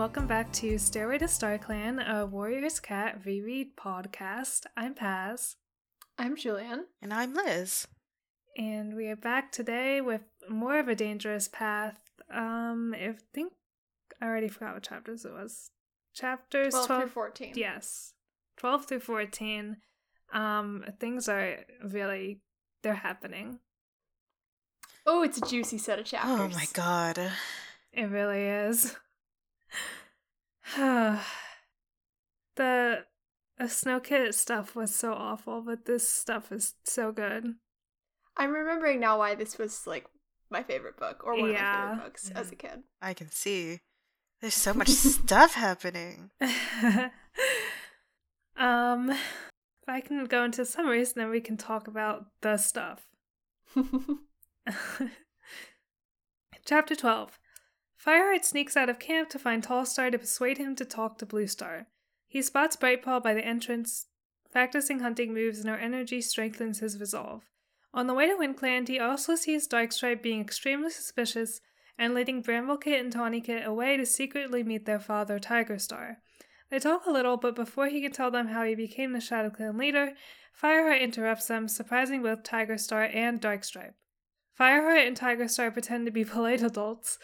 Hi everyone, welcome back to Stairway to Star Clan, a Warriors Cat reread podcast. I'm Paz, I'm Julian. And I'm Liz. and we are back today with more of a dangerous path. Um, I think I already forgot what chapters it was. Chapters 12, 12, through 14. yes, twelve through fourteen. Um, things are really they're happening. Oh, it's a juicy set of chapters. Oh my god. It really is. the the Snow Kit stuff was so awful, but this stuff is so good. I'm remembering now why this was like my favorite book or one Yeah. of my favorite books as a kid. I can see. There's so much stuff happening. um, if I can go into summaries, then we can talk about the stuff. Chapter 12 Fireheart sneaks out of camp to find Tallstar to persuade him to talk to Bluestar. He spots Brightpaw by the entrance, practicing hunting moves, and her energy strengthens his resolve. On the way to Windclan, he also sees Darkstripe being extremely suspicious and leading Bramblekit and Tawny-Kit away to secretly meet their father, Tigerstar. They talk a little, but before he can tell them how he became the Shadow Clan leader, Fireheart interrupts them, surprising both Tigerstar and Darkstripe. Fireheart and Tigerstar pretend to be polite adults,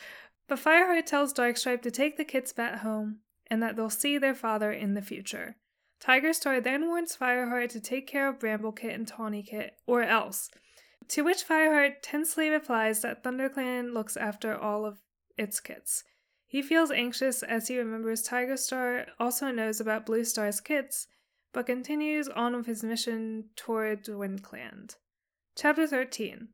but Fireheart tells Darkstripe to take the kits back home and that they'll see their father in the future. Tigerstar then warns Fireheart to take care of Bramblekit and Tawny-Kit, or else. To which Fireheart tensely replies that ThunderClan looks after all of its kits. He feels anxious as he remembers Tigerstar also knows about Blue Star's kits, but continues on with his mission toward WindClan. Chapter 13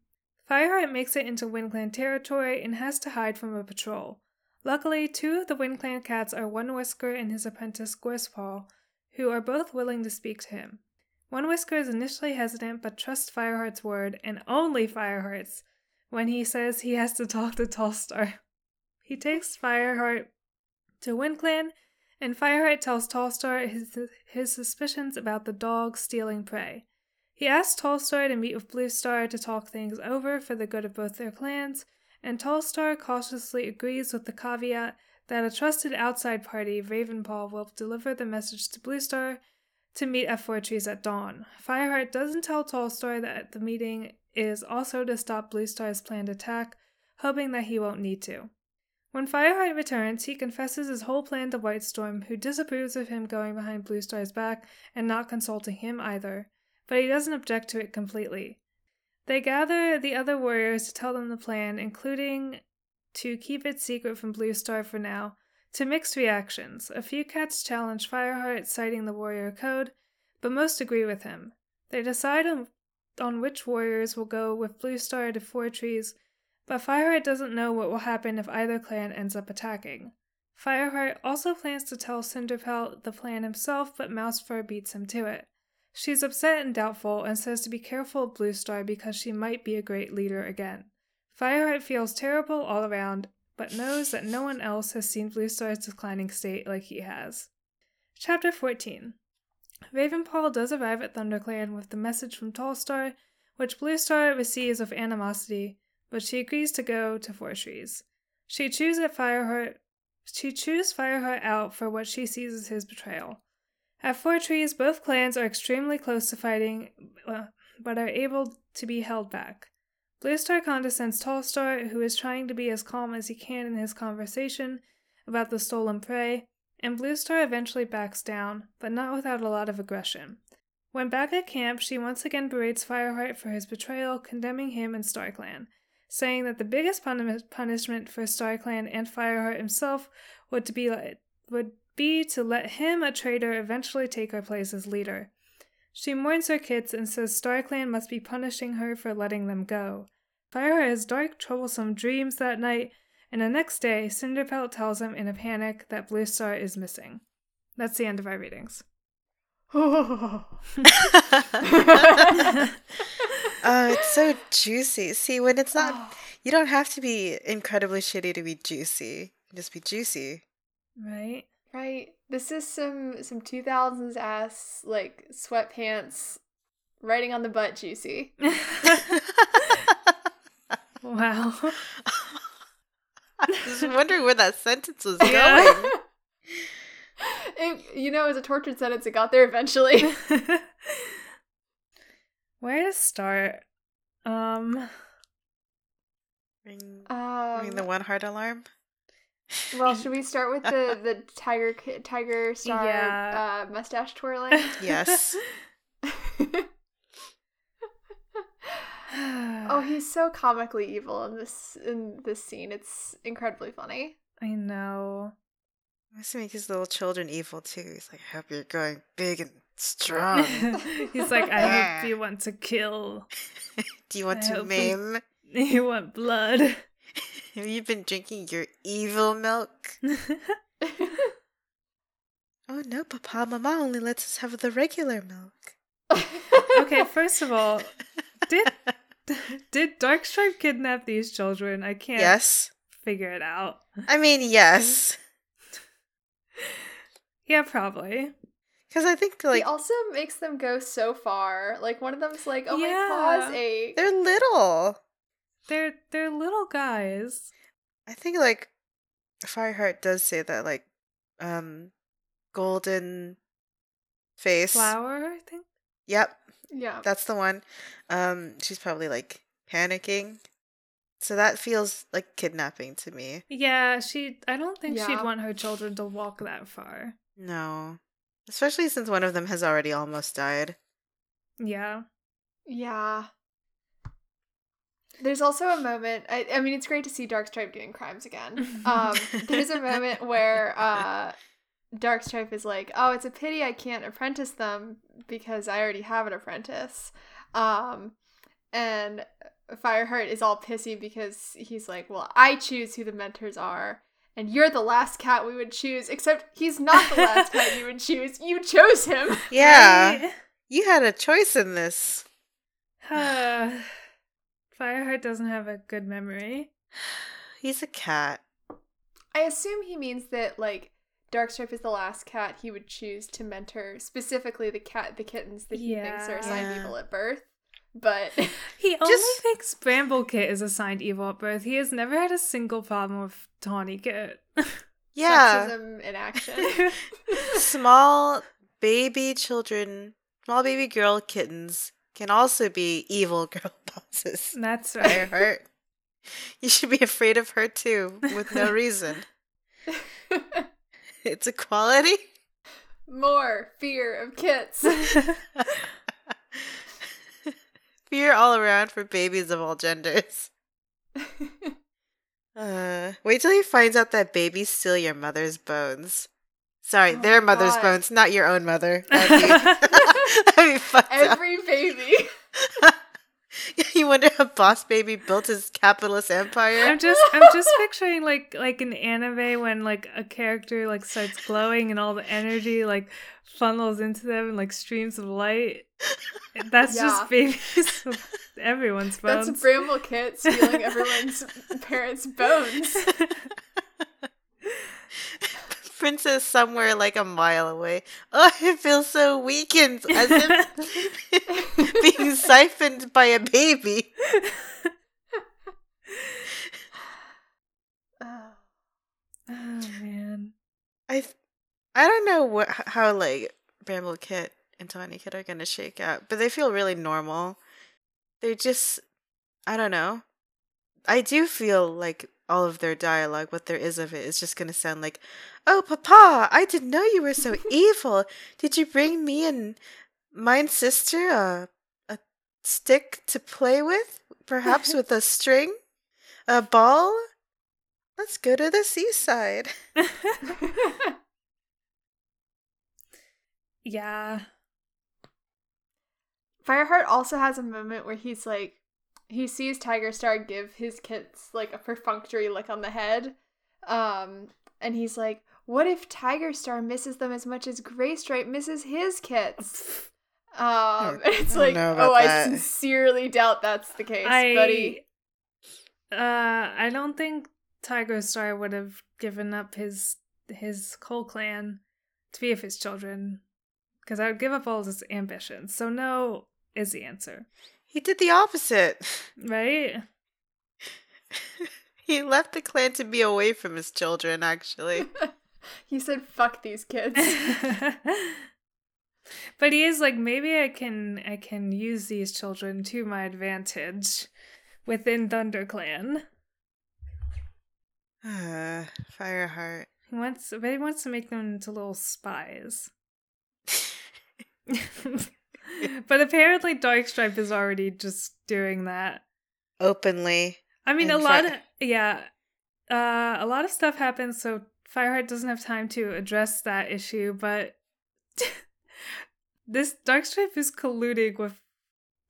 Fireheart makes it into WindClan territory and has to hide from a patrol. Luckily, two of the WindClan cats are One Whisker and his apprentice Gorsepaw, who are both willing to speak to him. One Whisker is initially hesitant but trusts Fireheart's word, and only Fireheart's, when he says he has to talk to Tallstar. He takes Fireheart to WindClan, and Fireheart tells Tallstar his, his suspicions about the dog stealing prey. He asks Tallstar to meet with Bluestar to talk things over for the good of both their clans, and Tallstar cautiously agrees with the caveat that a trusted outside party, Ravenpaw, will deliver the message to Bluestar to meet at Four Trees at dawn. Fireheart doesn't tell Tallstar that the meeting is also to stop Bluestar's planned attack, hoping that he won't need to. When Fireheart returns, he confesses his whole plan to Whitestorm, who disapproves of him going behind Bluestar's back and not consulting him either, but he doesn't object to it completely. They gather the other warriors to tell them the plan, including to keep it secret from Blue Star for now, to mixed reactions. A few cats challenge Fireheart, citing the warrior code, but most agree with him. They decide on, on which warriors will go with Blue Star to Four Trees, but Fireheart doesn't know what will happen if either clan ends up attacking. Fireheart also plans to tell Cinderpelt the plan himself, but Mousefur beats him to it. She's upset and doubtful and says to be careful of Blue Star because she might be a great leader again. Fireheart feels terrible all around, but knows that no one else has seen Blue Star's declining state like he has. Chapter 14 Ravenpaw does arrive at ThunderClan with the message from Tallstar, which Blue Star receives with animosity, but she agrees to go to Four Trees. She chews at Fireheart. She chews Fireheart out for what she sees as his betrayal. At Four Trees, both clans are extremely close to fighting, uh, but are able to be held back. Bluestar condescends Tallstar, who is trying to be as calm as he can in his conversation about the stolen prey, and Bluestar eventually backs down, but not without a lot of aggression. When back at camp, she once again berates Fireheart for his betrayal, condemning him and StarClan, saying that the biggest puni- punishment for StarClan and Fireheart himself would to be let, would be to let him, a traitor, eventually take her place as leader. She mourns her kids and says StarClan must be punishing her for letting them go. Fire has dark, troublesome dreams that night, and the next day, Cinderpelt tells him in a panic that Bluestar is missing. That's the end of our readings. oh, it's so juicy. See, when it's not, oh. you don't have to be incredibly shitty to be juicy. Just be juicy. Right? Right? This is some some 2000s ass like sweatpants riding on the butt juicy. wow. I was wondering where that sentence was Yeah. going. It, you know, it was a tortured sentence. It got there eventually. Where to start? Um, Ring, Um, ring the one heart alarm. Well, should we start with the the tiger tiger star Yeah. uh, mustache twirling? Yes. oh, he's so comically evil in this in this scene. It's incredibly funny. I know. Must make his little children evil too. He's like, I hope you're growing big and strong. He's like, I hope you want to kill. Do you want I to hope we- maim? You want blood. Have you been drinking your evil milk? Oh no, Papa, Mama only lets us have the regular milk. okay, first of all, did did Darkstripe kidnap these children? I can't Yes. figure it out. I mean, yes. Yeah, probably. Because I think, like he like, also makes them go so far. Like one of them's like, "Oh, Yeah. my paws ache." they're little. They're they're little guys. I think, like, Fireheart does say that, like, um, golden face. Flower, I think. Yep, Yeah. that's the one. Um, she's probably, like, panicking. So that feels like kidnapping to me. Yeah, she. I don't think she'd want her children to walk that far. No. Especially since one of them has already almost died. Yeah. Yeah. There's also a moment. I, I mean, it's great to see Darkstripe doing crimes again. Um, there's a moment where uh, Darkstripe is like, "Oh, it's a pity I can't apprentice them because I already have an apprentice," um, and Fireheart is all pissy because he's like, "Well, I choose who the mentors are." And you're the last cat we would choose, except he's not the last cat you would choose. You chose him. Yeah. Right? You had a choice in this. Fireheart doesn't have a good memory. He's a cat. I assume he means that like Darkstripe is the last cat he would choose to mentor, specifically the cat, the kittens that he thinks are assigned Yeah. evil at birth. But He only Just- thinks Bramblekit is assigned evil at birth. He has never had a single problem with Tawny Kit. Yeah. sexism in action. Small baby children, small baby girl kittens can also be evil girl bosses. That's right. Fireheart. You should be afraid of her too, with no reason. It's a quality. More fear of kits. Fear all around for babies of all genders. Uh, wait till he finds out that babies steal your mother's bones. Sorry, Oh their mother's God. bones, not your own mother. That'd be, that'd up. Every baby. you wonder how Boss Baby built his capitalist empire? I'm just I'm just picturing like like an anime when like a character like starts glowing and all the energy like funnels into them and like streams of light. That's Yeah. just babies everyone's bones. That's Bramble Kit stealing everyone's parents' bones. Princess somewhere like a mile away. Oh, I feel so weakened, as if being siphoned by a baby. Oh. oh man. I, th- I don't know what how like Bramble Kit and Tawny Kit are gonna shake out, but they feel really normal. They're just, I don't know. I do feel like all of their dialogue, what there is of it, is just gonna sound like, "Oh, Papa, I didn't know you were so evil. Did you bring me and my sister a a stick to play with? Perhaps with a string, a ball? Let's go to the seaside." yeah. Fireheart also has a moment where he's like, he sees Tiger Star give his kits like a perfunctory lick on the head, um, and he's like, "What if Tiger Star misses them as much as Graystripe misses his kits?" Um, and it's I like, know about oh, I sincerely doubt that's the case, I buddy. uh I don't think Tiger Star would have given up his his whole clan to be with his children. Because I would give up all his ambitions. So no is the answer. He did the opposite. Right? he left the clan to be away from his children, actually. he said, "Fuck these kids." but he is like maybe I can I can use these children to my advantage within ThunderClan. Uh, Fireheart. He wants but he wants to make them into little spies. but apparently Darkstripe is already just doing that. Openly. I mean In a lot of yeah. Uh a lot of stuff happens so Fireheart doesn't have time to address that issue, but this Darkstripe is colluding with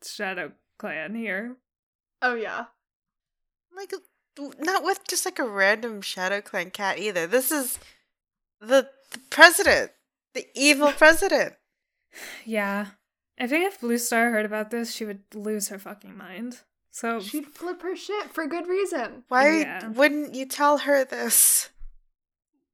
Shadow Clan here. oh yeah. Like, not with just like a random Shadow Clan cat either. This is the, the president, the evil president. Yeah. I think if Blue Star heard about this, she would lose her fucking mind. So She'd flip her shit for good reason. Why Yeah. wouldn't you tell her this?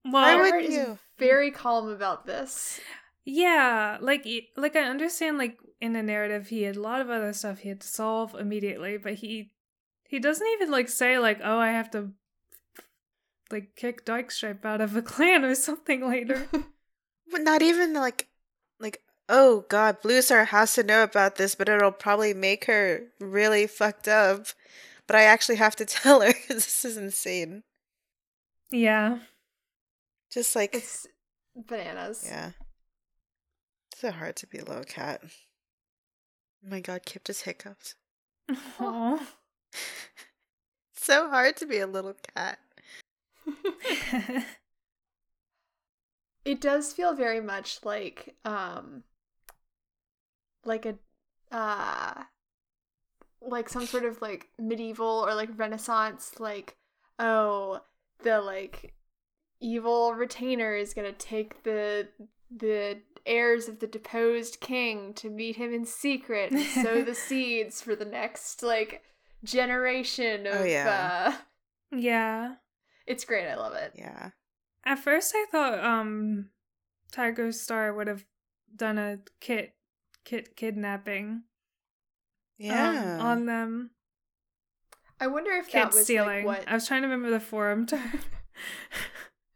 well, Why would you? very calm about this. Yeah, like like I understand like in the narrative he had a lot of other stuff he had to solve immediately, but he he doesn't even like say like, "Oh, I have to like kick Darkstripe out of a clan or something later." But not even like, like, oh god, Blue Star has to know about this, but it'll probably make her really fucked up. But I actually have to tell her because this is insane. yeah. Just like, It's bananas. yeah. It's so hard to be a little cat. Oh my god, Kip just hiccups. Aw. It's so hard to be a little cat. it does feel very much like um like a uh like some sort of like medieval or like renaissance like oh the like evil retainer is going to take the the heirs of the deposed king to meet him in secret and sow the seeds for the next like generation of Oh, yeah. uh yeah. it's great i love it Yeah. At first I thought um Tiger Star would have done a kit kit kidnapping um, Yeah. on them. i wonder if Kid that was stealing. like what I was trying to remember the forum term.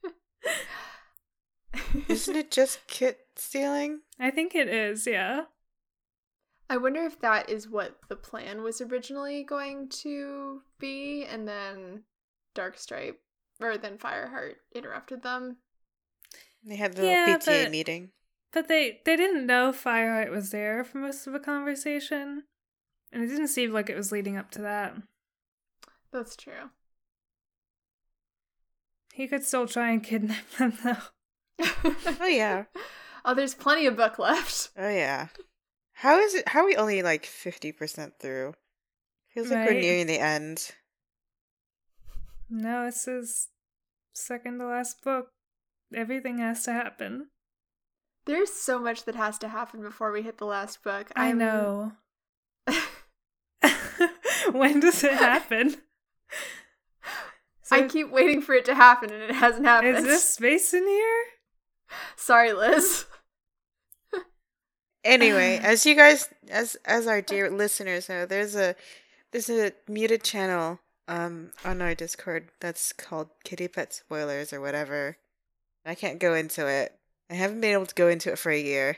Isn't it just kit stealing? I think it is, yeah. I wonder if that is what the plan was originally going to be, and then Darkstripe or then Fireheart interrupted them. They had the Yeah, little PTA but- meeting. But they they didn't know Fireheart was there for most of the conversation. And it didn't seem like it was leading up to that. That's true. He could still try and kidnap them though. Oh yeah. oh, there's plenty of book left. Oh yeah. How is it? How are we only like fifty percent through? Feels like we're nearing the end. No, it's his second to last book. Everything has to happen. There's so much that has to happen before we hit the last book. I I'm- know. when does it happen? I keep waiting for it to happen, and it hasn't happened. Is this space in here? Sorry, Liz. Anyway, as you guys, as as our dear listeners know, there's a there's a muted channel um on our Discord that's called Kitty Pet Spoilers or whatever. I can't go into it. I haven't been able to go into it for a year.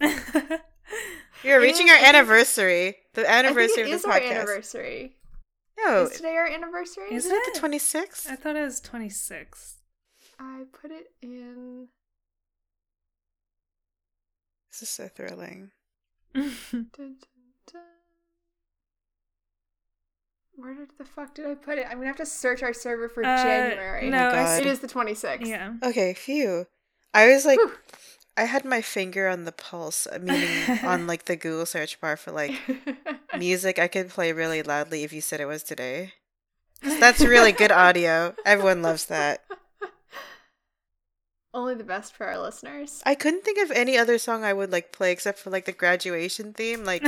We are reaching is- our I think- anniversary. The I anniversary think it of is the our podcast. anniversary. No, Is today our anniversary? Is isn't it it? the twenty sixth? I thought it was 26. I put it in. This is so thrilling. Dun, dun, dun. Where did the fuck did I put it? I'm gonna have to search our server for Uh, January. no, I I it God. is the 26th. yeah. Okay, phew. I was like, Whew. I had my finger on the pulse, uh, meaning on like the Google search bar for like music I could play really loudly if you said it was today. That's really good audio. Everyone loves that. Only the best for our listeners. I couldn't think of any other song I would like play except for like the graduation theme. Like,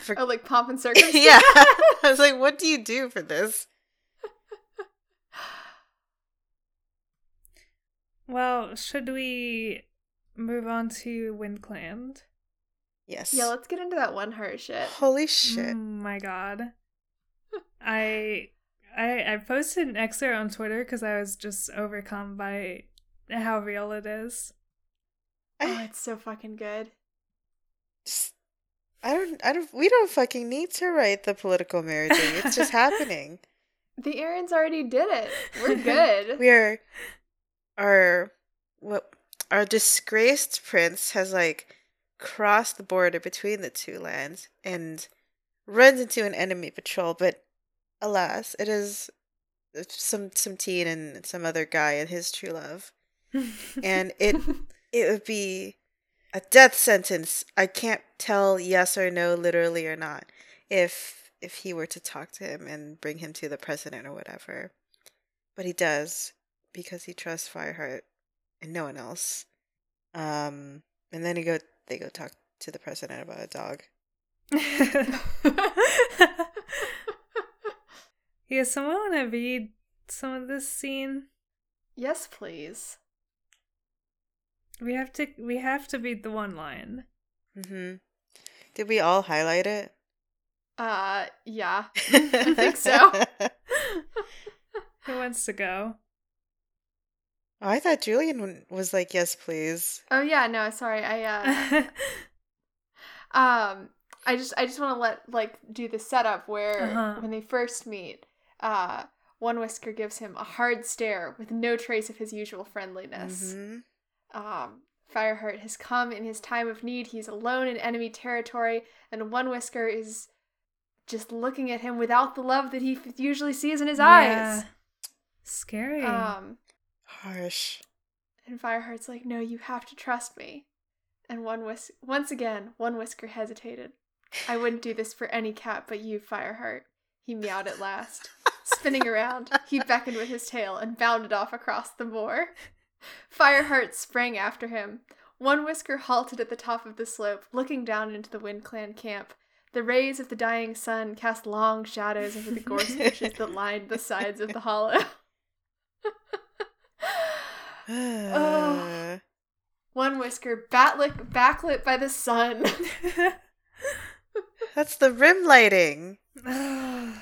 for Oh, like pomp and circumstance. yeah, I was like, what do you do for this? Well, should we move on to WindClan? Yes. yeah, let's get into that one heart shit. Holy shit! Oh my god. I I I posted an excerpt on Twitter because I was just overcome by how real it is. Oh, it's so fucking good. Just- I don't. I don't. We don't fucking need to write the political marriaging. It's just happening. The Erins already did it. We're good. We are. Our what? Our disgraced prince has like crossed the border between the two lands and runs into an enemy patrol. But alas, it is some some teen and some other guy and his true love, and it it would be a death sentence. I can't tell yes or no, literally or not, if if he were to talk to him and bring him to the president or whatever. But he does because he trusts Fireheart and no one else. Um, and then he go they go talk to the president about a dog. yeah, someone want to read some of this scene? yes, please. We have to. We have to read the one line. Mm-hmm. Did we all highlight it? Uh, yeah. I think so. Who wants to go? Oh, I thought Julian was like, "Yes, please." Oh yeah, no, sorry. I uh um I just I just want to let like do the setup where Uh-huh. when they first meet, uh one whisker gives him a hard stare with no trace of his usual friendliness. Mhm. Um Fireheart has come in his time of need. He's alone in enemy territory, and One Whisker is just looking at him without the love that he f- usually sees in his Yeah. eyes. Scary. Um, Harsh. and Fireheart's like, "No, you have to trust me." And One Whis- once again, One Whisker hesitated. I wouldn't do this for any cat but you, Fireheart. He meowed at last. Spinning around, he beckoned with his tail and bounded off across the moor. Fireheart sprang after him. One Whisker halted at the top of the slope, looking down into the Wind Clan camp. The rays of the dying sun cast long shadows over the gorse bushes that lined the sides of the hollow. Oh. One Whisker, batlit, backlit by the sun. That's the rim lighting.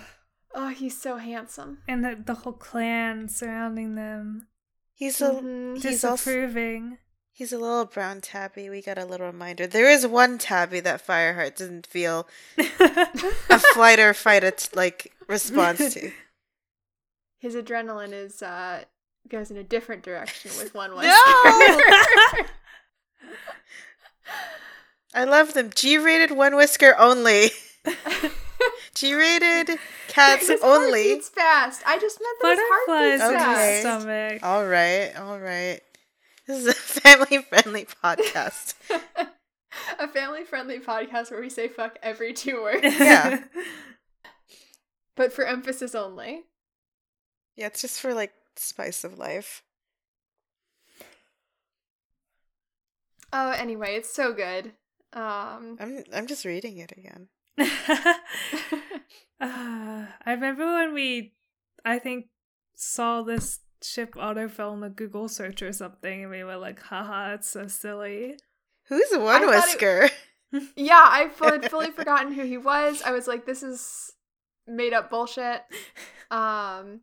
Oh, he's so handsome. and the, the whole clan surrounding them, He's a Mhm. he's also disapproving. he's a little brown tabby. We got a little reminder. There is one tabby that Fireheart didn't feel a flight or fight at like response to. His adrenaline is uh goes in a different direction with one whisker. No! I love them. G-rated one whisker only. G-rated cats His heart only. beats fast. I just meant that his heart Butterflies beats in Okay. his fast. stomach. All right, all right. This is a family-friendly podcast. a family-friendly podcast where we say fuck every two words, Yeah. but for emphasis only. Yeah, it's just for like spice of life. Oh, anyway, it's so good. Um, I'm I'm just reading it again. Uh, I remember when we, I think, saw this ship autofill in a Google search or something, and we were like, haha, it's so silly. Who's one thought it- whisker? yeah, I had fully forgotten who he was. I was like, this is made up bullshit. Um,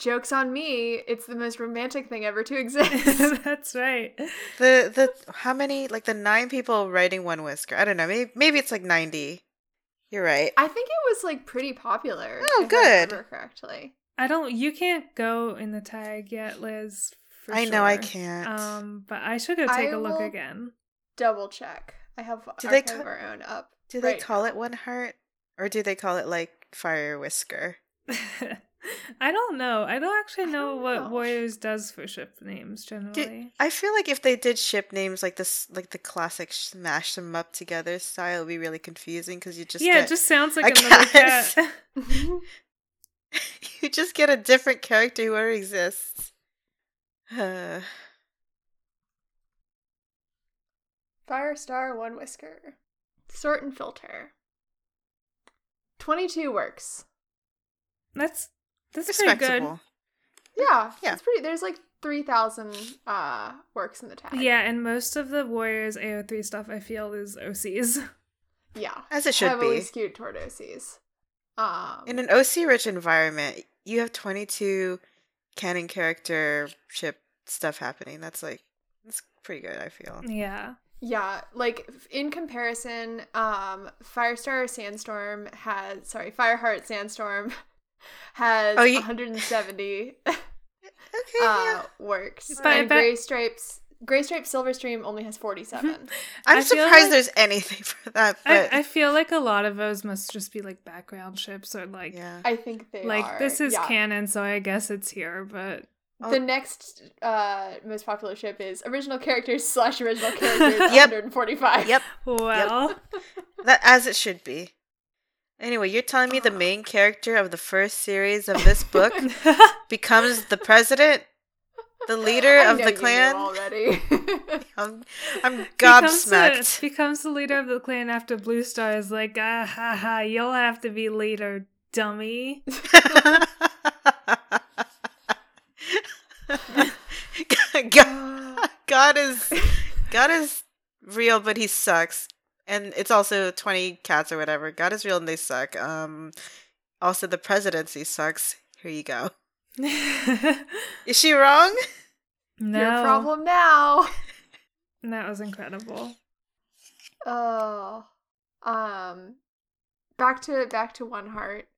jokes on me. It's the most romantic thing ever to exist. That's right. The the how many like the nine people writing one whisker? I don't know. Maybe maybe it's like ninety. You're right. I think it was like pretty popular. Oh, if I good. remember correctly. I don't. You can't go in the tag yet, Liz. For I know I can't. Um, but I should go take I a look will- again. Double check. I have Do they kind our own up. do they right call now. it one heart or do they call it like fire whisker? I don't know. I don't actually know don't what know. Warriors does for ship names generally. I feel like if they did ship names like this, like the classic smash them up together style, it'd be really confusing because you just yeah, get, it just sounds like a another cat. cat. you just get a different character who already exists. Uh, Firestar One Whisker. Sort and filter. Twenty-two works. that's that's pretty good. respectable. Yeah, Yeah. It's pretty. There's like three thousand uh works in the tag. Yeah, and most of the Warriors AO3 stuff I feel is OCs. yeah. As it should Heavily be. skewed toward OCs. Um, In an OC rich environment, you have 22 canon character ship stuff happening. That's like, that's pretty good, I feel. Yeah. Yeah, like in comparison, um, Firestar Sandstorm has sorry, Fireheart Sandstorm has Oh, you- 170 Okay, uh, yeah. works, But and bet- Gray Stripes Gray Stripe Silverstream only has 47. I'm I surprised like- there's anything for that, but I, I feel like a lot of those must just be like background ships or like yeah. I think they like are. this is yeah. canon, so I guess it's here, but Oh. The next uh, most popular ship is original characters slash original characters Yep. 145. Yep, well, that as it should be. Anyway, you're telling me the main character of the first series of this book becomes the president, the leader of the clan? already. I'm, I'm becomes the, gobsmacked. becomes the leader of the clan after Blue Star is like, ah ha ha, you'll have to be leader, dummy. God, God is God is real, but he sucks. And it's also twenty cats or whatever. God is real and they suck. Um also the presidency sucks. Here you go. Is she wrong? no Your problem now. That was incredible. Oh, um, back to back to One Heart.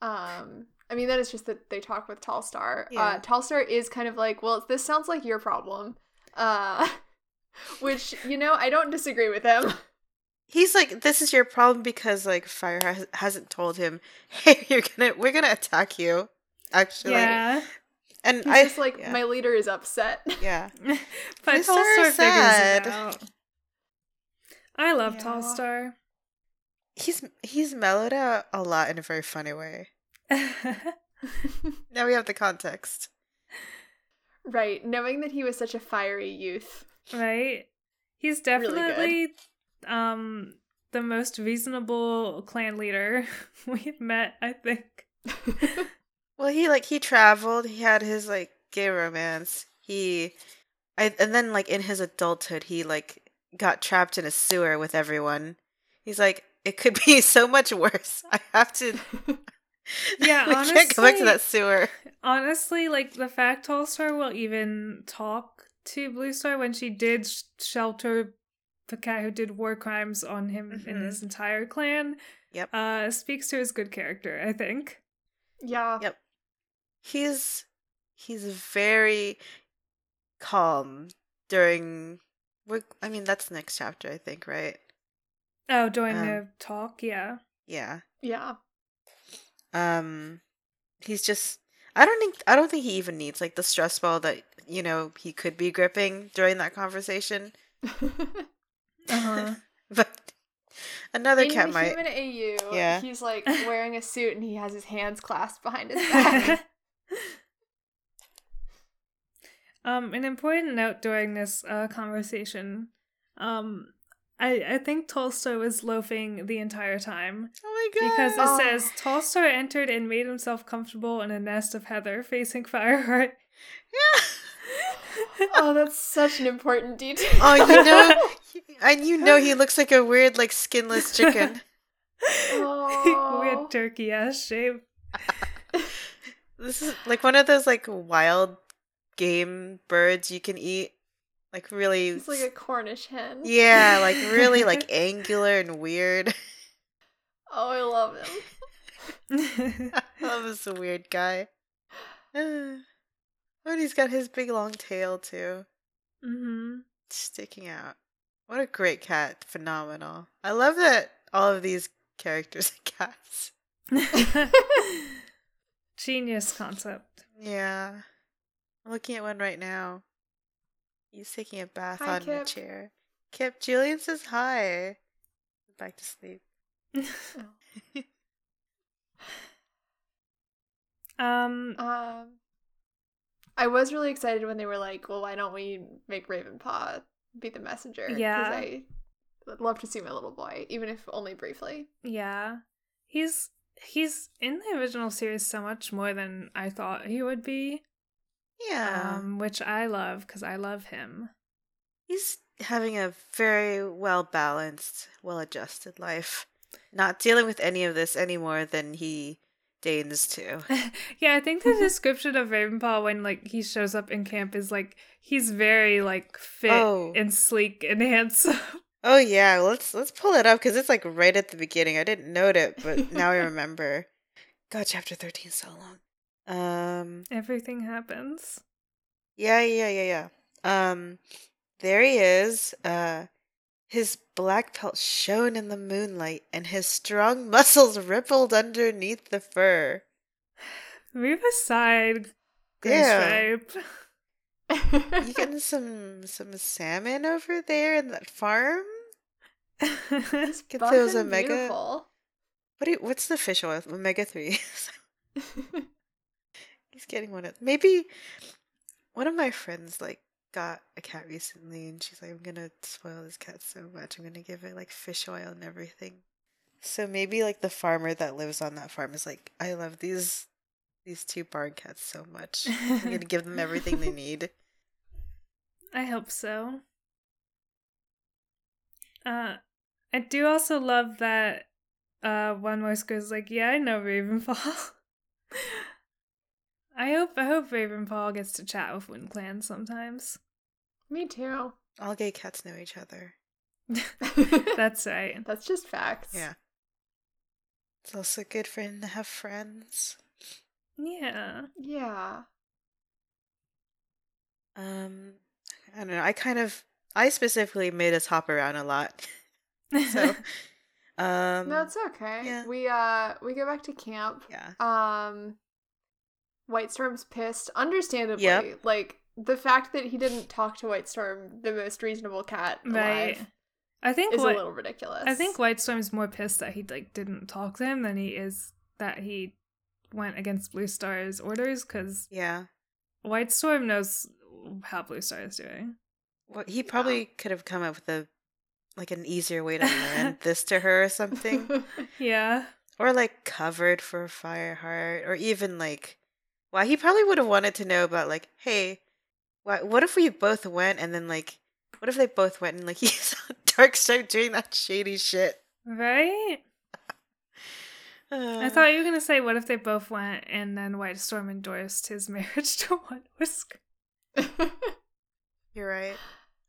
Um, I mean that is just that they talk with Tallstar. Yeah. Uh, Tallstar is kind of like, well, this sounds like your problem. Uh, which you know I don't disagree with him. He's like, this is your problem because like Fire has, hasn't told him, hey, you're gonna, we're gonna attack you. Actually, yeah. and He's I just like, yeah. my leader is upset. yeah, but Tallstar figures sad. it out. I love Yeah. Tallstar. he's he's mellowed out a lot in a very funny way. Now we have the context. right, knowing that he was such a fiery youth. right? He's Really definitely um the most reasonable clan leader we've met, I think. Well, he like he traveled. He had his like gay romance. He, I and then like in his adulthood, he like got trapped in a sewer with everyone. He's like, it could be so much worse. I have to. Yeah, I can't go back to honestly- that sewer. Honestly, like the fact Tallstar will even talk to Blue Star when she did sh- shelter the guy who did war crimes on him and Mhm. his entire clan, Yep. uh, speaks to his good character. I think. yeah. Yep. He's he's very calm during. We're, I mean, that's the next chapter, I think, right? Oh, during Um, the talk, yeah. Yeah. Yeah. Um, he's just. I don't think. I don't think he even needs like the stress ball that you know he could be gripping during that conversation. Uh-huh. but another In cat might. Human AU, Yeah. he's like wearing a suit and he has his hands clasped behind his back. um, an important note during this uh, conversation, um, I I think Tallstar was loafing the entire time Oh my god! because it Oh. says Tallstar entered and made himself comfortable in a nest of heather facing Fireheart. yeah. oh, that's such an important detail. Oh, you know, and you know he looks like a weird, like skinless chicken. Oh. Weird turkey ass shape. This is like one of those like wild game birds you can eat. Like really, He's like a Cornish hen. yeah, like really like angular and weird. Oh, I love him. I love this weird guy. Oh, and he's got his big long tail too, hmm sticking out. What a great cat! Phenomenal. I love that all of these characters are cats. Genius concept. Yeah. I'm looking at one right now. He's taking a bath Hi, on a Kip. chair. Kip, Julian says hi. Back to sleep. Um, Um, I was really excited when they were like, "Well, why don't we make Raven Ravenpaw be the messenger?" 'Cause Yeah. I would love to see my little boy, even if only briefly. yeah. He's he's in the original series so much more than I thought he would be. Yeah. Um, which I love because I love him. He's having a very well balanced, well adjusted life. not dealing with any of this any more than he deigns too. yeah, I think the description of Ravenpaw when like he shows up in camp is like he's very like fit Oh. and sleek and handsome. Oh yeah, let's let's pull it up because it's like right at the beginning. I didn't note it, but now I remember. God, chapter thirteen is so long. Um, Everything happens. yeah, yeah, yeah, yeah. Um, there he is. Uh, his black pelt shone in the moonlight, and his strong muscles rippled underneath the fur. Move aside, Yeah. You getting some some salmon over there in that farm? Get Buff those omega. beautiful. What do you, what's the fish oil? Omega three. He's getting one of maybe one of my friends like got a cat recently and she's like, I'm gonna spoil this cat so much. I'm gonna give it like fish oil and everything. So maybe like the farmer that lives on that farm is like, I love these these two barn cats so much. I'm gonna give them everything they need. I hope so. Uh, I do also love that uh one voice goes like, "Yeah, I know Ravenfall." I hope I hope Ravenfall gets to chat with Wind Clan sometimes. Me too. All gay cats know each other. That's right. That's just facts. Yeah. It's also good for him to have friends. Yeah. Yeah. Um, I don't know. I kind of, I specifically made us hop around a lot. So, um, no, it's okay. yeah. We uh we go back to camp. yeah, Um White Storm's pissed, understandably. Yep. Like the fact that he didn't talk to White Storm, the most reasonable cat right. alive, I think is what, a little ridiculous. I think White Storm's more pissed that he like didn't talk to him than he is that he went against Blue Star's orders because yeah. White Storm knows how Blue Star is doing. Well, he probably could have come up with a, like an easier way to land this to her or something, Yeah. or like covered for Fireheart, or even like, well, he probably would have wanted to know about like, hey, what what if we both went and then like, what if they both went and like he saw Darkstripe doing that shady shit? Right? I Uh, thought you were gonna say what if they both went and then White Storm endorsed his marriage to One Whisk. You're right.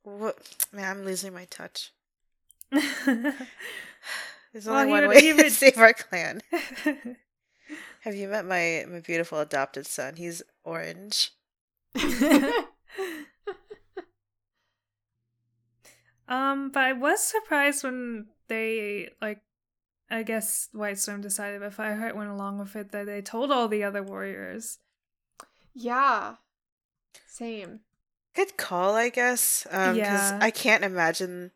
What? Man, I'm losing my touch. There's Well, only one would- way to would- save our clan. Have you met my my beautiful adopted son? He's orange. Um, but I was surprised when they like I guess White Storm decided if Fireheart went along with it that they told all the other warriors. yeah. Same. Good call, I guess. Um, because Yeah. I can't imagine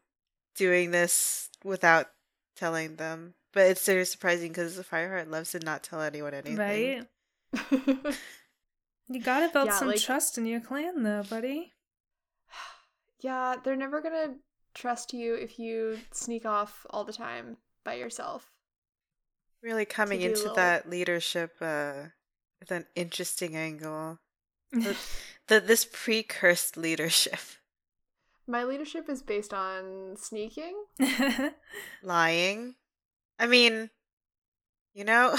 doing this without telling them. But it's very surprising because Fireheart loves to not tell anyone anything. Right? You gotta build Yeah, some like- trust in your clan though, buddy. yeah, they're never gonna trust you if you sneak off all the time by yourself. Really coming into little- that leadership uh, with an interesting angle. The this pre-cursed leadership, My leadership is based on sneaking. lying. I mean, you know,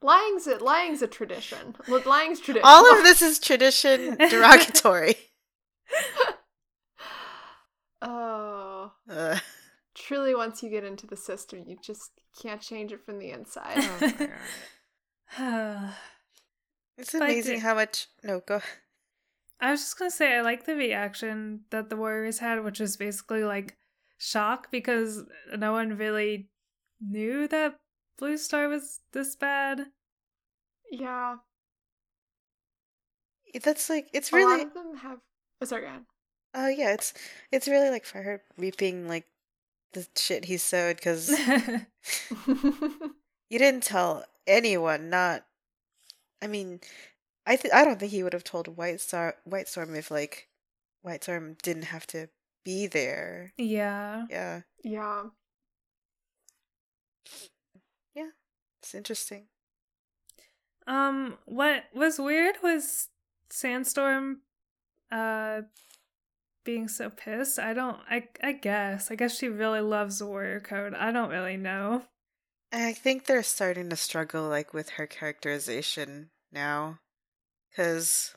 Lying's a, lying's a tradition. Li- Lying's tradition. all of this is tradition derogatory. Oh, Uh, truly, once you get into the system, you just can't change it from the inside. oh my God. It's amazing the- how much. No, go. I was just gonna say I like the reaction that the Warriors had, which was basically like shock because no one really knew that Blue Star was this bad. yeah, That's like it's a really. lot of them have. Oh, sorry, go ahead. Oh yeah, it's it's really like for her reaping like the shit he sowed because you didn't tell anyone. Not, I mean, I th- I don't think he would have told White Star White Storm if like White Storm didn't have to be there. yeah. Yeah, yeah, Yeah. it's interesting. Um, what was weird was Sandstorm, uh, being so pissed. I don't. I I guess. I guess she really loves the Warrior Code. I don't really know. I think they're starting to struggle like with her characterization now cuz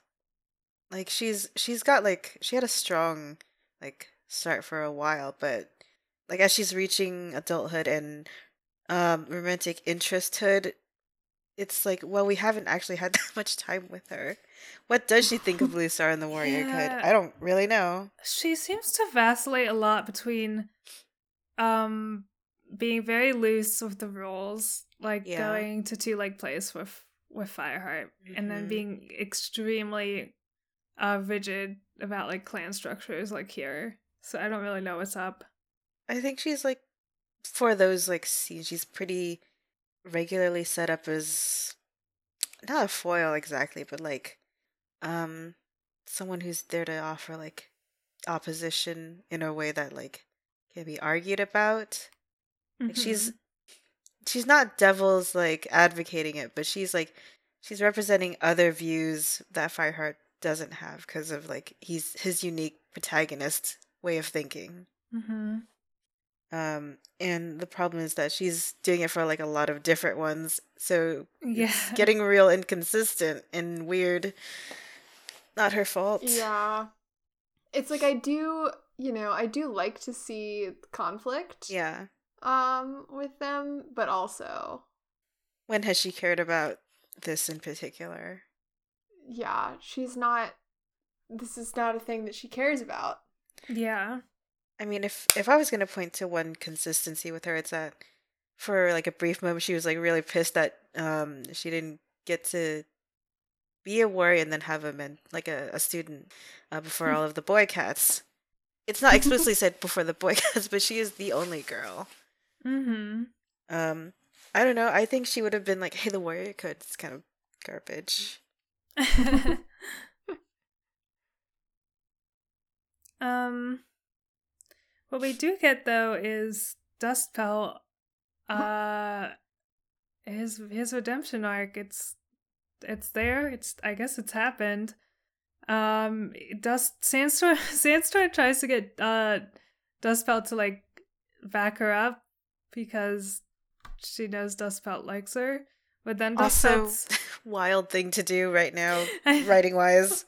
like she's she's got like she had a strong like start for a while but like as she's reaching adulthood and um romantic interesthood it's like well we haven't actually had that much time with her what does she think of blue star and the warrior Yeah. code i don't really know She seems to vacillate a lot between um being very loose with the rules, like Yeah. going to two leg place with with Fireheart, and then Mhm. being extremely uh rigid about like clan structures like here. So I don't really know what's up. i think she's like for those like scenes she's pretty regularly set up as not a foil exactly but like um someone who's there to offer like opposition in a way that like can be argued about Like she's Mhm. she's not devil's like advocating it, but she's like she's representing other views that Fireheart doesn't have because of like he's his unique protagonist way of thinking. Mhm. Um and the problem is that she's doing it for like a lot of different ones. So yeah, getting real inconsistent and weird. Not her fault. Yeah. It's like I do, you know, I do like to see conflict Yeah. um with them, but also When has she cared about this in particular? yeah, she's not this is not a thing that she cares about. yeah. I mean, if if I was gonna point to one consistency with her, it's that for like a brief moment she was like really pissed that um she didn't get to be a warrior and then have a men like a, a student uh, before all of the boy cats. It's not explicitly said before the boy cats, but she is the only girl. Mhm. Um, I don't know. I think she would have been like, "Hey, the warrior code is kind of garbage." um, what we do get though is Dustpelt. Uh, his his redemption arc. It's it's there. It's I guess it's happened. Um, Dust Sandstorm Sandstorm tries to get uh Dustpelt to like back her up because she knows Dustpelt likes her. But then Also, wild thing to do right now, writing wise.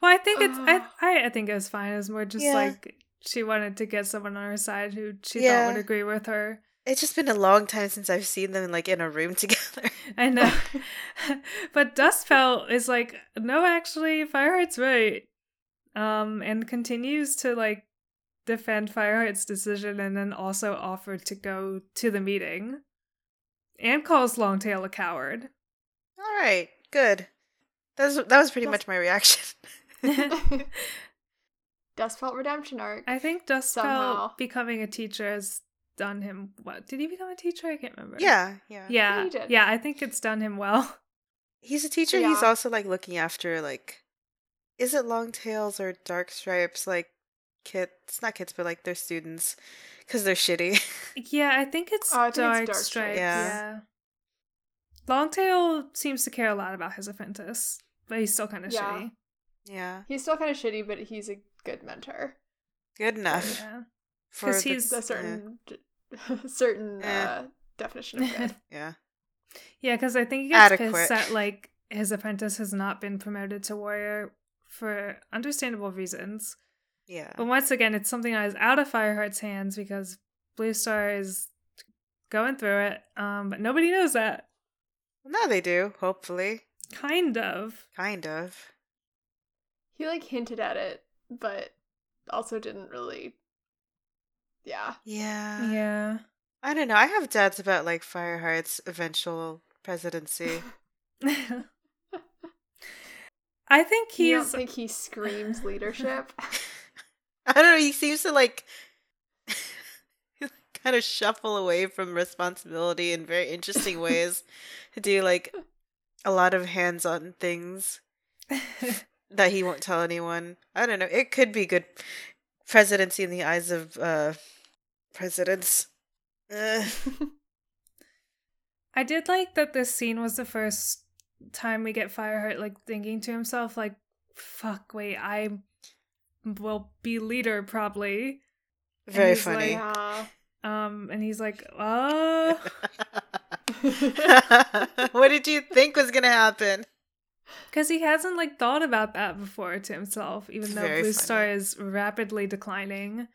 Well, I think it's I, I I think it was fine. It was more just Yeah. like she wanted to get someone on her side who she Yeah. thought would agree with her. It's just been a long time since I've seen them like in a room together. I know, but Dustpelt is like, no, actually, Fireheart's right, um, and continues to like defend Fireheart's decision, and then also offered to go to the meeting, and calls Longtail a coward. All right, good. That was that was pretty That's- much my reaction. Dustpelt redemption arc. I think Dustpelt Somehow. becoming a teacher has done him what? Did he become a teacher? I can't remember. yeah, yeah, Yeah. he did. Yeah, I think it's done him well. He's a teacher. He's also like looking after like, is it long tails or dark stripes? Like kids, not kids, but like their students, because they're shitty. Yeah, I think it's Oh, I think it's Dark, Dark Stripe. Stripe. Yeah. Yeah. Longtail seems to care a lot about his apprentice, but he's still kind of Yeah. shitty. yeah, He's still kind of shitty, but he's a good mentor. good enough. Yeah. For 'Cause the- he's- A certain certain Eh. uh, definition of good. yeah, Yeah, because I think he gets Adequate. pissed that like his apprentice has not been promoted to warrior for understandable reasons. yeah. But once again, it's something that is out of Fireheart's hands because Blue Star is going through it. Um, but nobody knows that. Well, now they do. Hopefully, Kind of. kind of. He like hinted at it, but also didn't really. Yeah. Yeah. Yeah. I don't know. I have doubts about like Fireheart's eventual presidency. I think You don't think he screams leadership? I don't know. He seems to like kind of shuffle away from responsibility in very interesting ways to do like a lot of hands-on things that he won't tell anyone. I don't know. It could be good presidency in the eyes of uh presidents. Ugh. I did like that this scene was the first time we get Fireheart like thinking to himself like fuck wait I will be leader probably very funny. like- yeah. Um, and he's like, "Oh, what did you think was gonna happen? Because he hasn't like thought about that before to himself, even It's though very Blue Star is rapidly declining."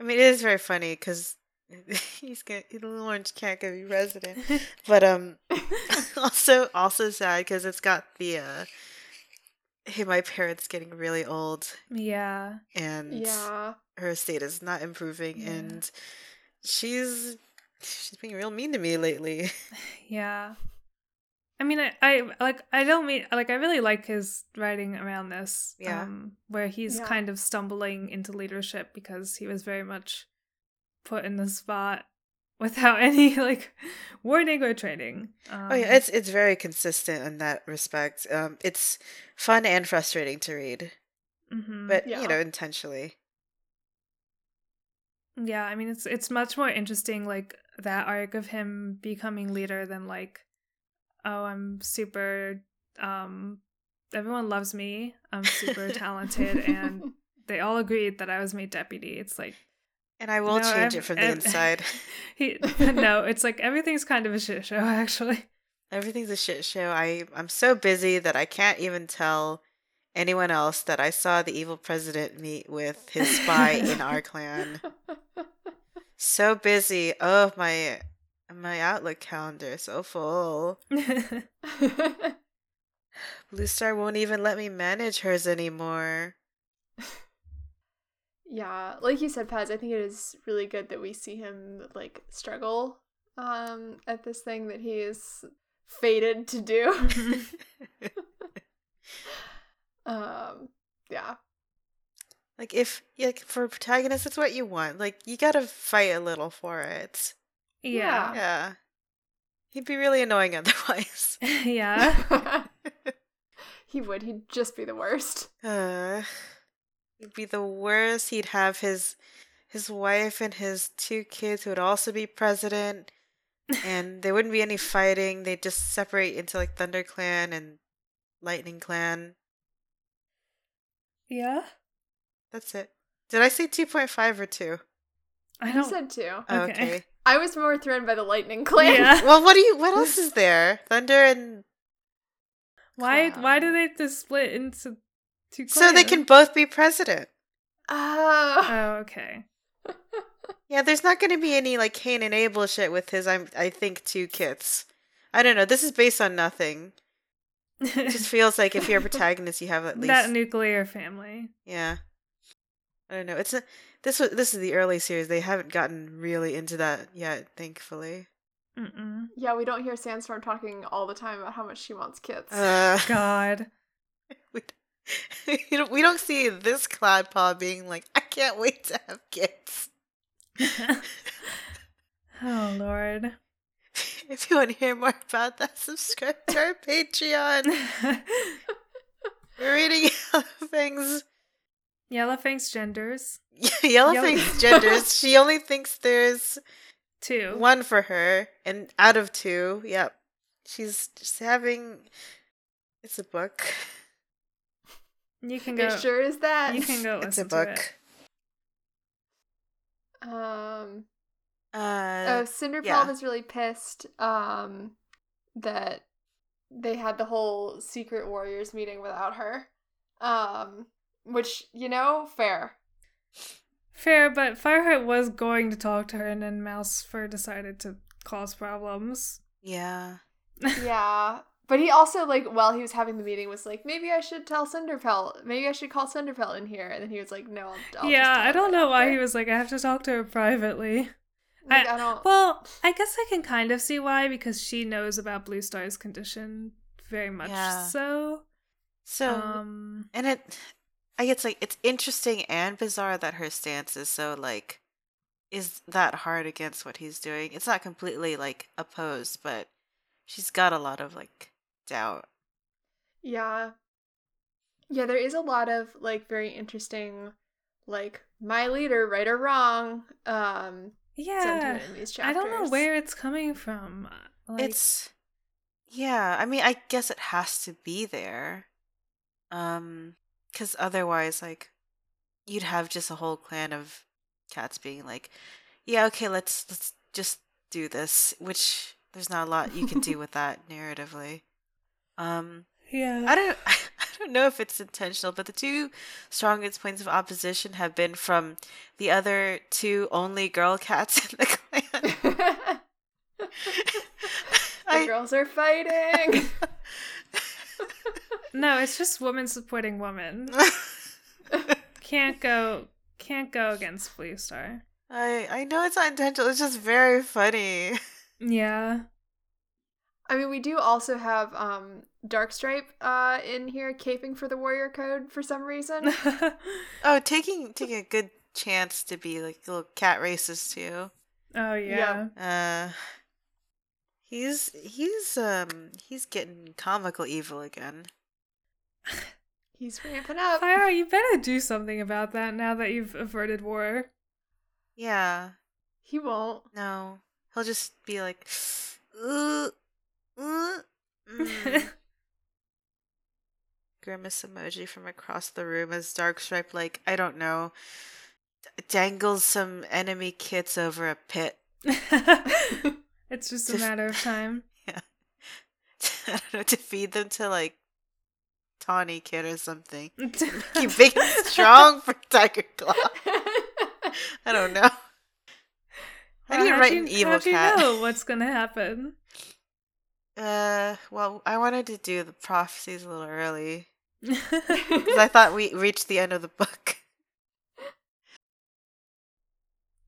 I mean, it is very funny because he's gonna the little orange can't go be president, but um, also also sad because it's got the uh, hey, my parents getting really old yeah, and yeah. her state is not improving, Yeah. and she's she's being real mean to me lately. yeah. I mean, I, I like. I don't mean like. I really like his writing around this. Yeah. Um, where he's Yeah. kind of stumbling into leadership because he was very much put in the spot without any like warning or training. Um, oh yeah, it's it's very consistent in that respect. Um, it's fun and frustrating to read, mhm. but Yeah. you know, intentionally. Yeah, I mean it's it's much more interesting like that arc of him becoming leader than like oh I'm super um everyone loves me. I'm super talented and they all agreed that I was made deputy. It's like And I will no, change ev- it from the inside. he no, it's like everything's kind of a shit show actually. Everything's a shit show. I I'm so busy that I can't even tell anyone else that I saw the evil president meet with his spy in our clan. So busy. Oh my my Outlook calendar is so full. Blue Star won't even let me manage hers anymore. yeah, like you said, Paz, I think it is really good that we see him like struggle um at this thing that he is fated to do. um yeah. like if like for a protagonist, it's what you want. Like you gotta fight a little for it. Yeah. Yeah. He'd be really annoying otherwise. Yeah. he would. He'd just be the worst. Uh, he'd be the worst. He'd have his his wife and his two kids who would also be president, and there wouldn't be any fighting. They'd just separate into like Thunder Clan and Lightning Clan. Yeah. That's it. Did I say two point five or two? I don't said two. Oh, Okay. okay. I was more thrown by the lightning clan. Yeah. Well, what do you? What else is there? Thunder and Why why do Clown. they just split into two so they can both be president. Oh. Oh, okay. Yeah, there's not going to be any like Cain and Abel shit with his. I'm. I think two kids. I don't know. This is based on nothing. It just feels like if you're a protagonist, you have at least that nuclear family. yeah. I don't know. It's a this was this is the early series. They haven't gotten really into that yet, thankfully. Mm-mm. Yeah, we don't hear Sandstorm talking all the time about how much she wants kids. Uh, God. we, don't- we don't see this cloud paw being like, I can't wait to have kids. oh Lord. If you want to hear more about that, subscribe to our Patreon. We're reading things. Yellowfang's genders. Yellow Yellow- thinks genders. She only thinks there's Two. one for her, and out of two, yep, she's just having. It's a book. You can go. It sure is that. You can go It's a listen to book. it. Um. Uh, Oh, Cinderpelt yeah. is really pissed. Um, that they had the whole Secret Warriors meeting without her. Um, which you know, fair. Fair, but Fireheart was going to talk to her, and then Mouse Fur decided to cause problems. yeah. yeah. But he also like while he was having the meeting was like maybe I should tell Cinderpelt maybe I should call Cinderpelt in here and then he was like no I'll, I'll yeah, just tell I don't know why after." he was like, I have to talk to her privately. like, I- I, don't Well, I guess I can kind of see why because she knows about Blue Star's condition very much Yeah. so. So, Um, and it, I guess like it's interesting and bizarre that her stance is so like, is that hard against what he's doing? It's not completely like opposed, but she's got a lot of like doubt. Yeah. Yeah, there is a lot of like very interesting like my leader, right or wrong, um yeah, in these I don't know where it's coming from. Like, it's yeah i mean i guess it has to be there um because otherwise like you'd have just a whole clan of cats being like yeah, okay, let's let's just do this. Which there's not a lot you can do with that narratively. Um, Yeah. I don't I don't know if it's intentional, but the two strongest points of opposition have been from the other two only girl cats in the clan. the I- girls are fighting. No, it's just woman supporting woman. Can't go can't go against Blue Star. I I know it's not intentional. It's just very funny. Yeah. I mean, we do also have um Darkstripe uh in here caping for the warrior code for some reason. Oh, taking taking a good chance to be like a little cat racist too. oh yeah. Uh, he's he's um he's getting comical evil again. He's ramping up. Fire, you better do something about that now that you've averted war. Yeah, He won't. no, he'll just be like, uh, uh, mm." grimace emoji from across the room as Darkstripe like I don't know d- dangles some enemy kits over a pit. it's just a matter of time. Yeah. I don't know to feed them to like Tawny Kid or something. Keep big and strong for Tiger Claw. I don't know. Need to how'd write you- an evil how'd you cat. know what's gonna happen? Uh, well, I wanted to do the prophecies a little early because I thought we reached the end of the book.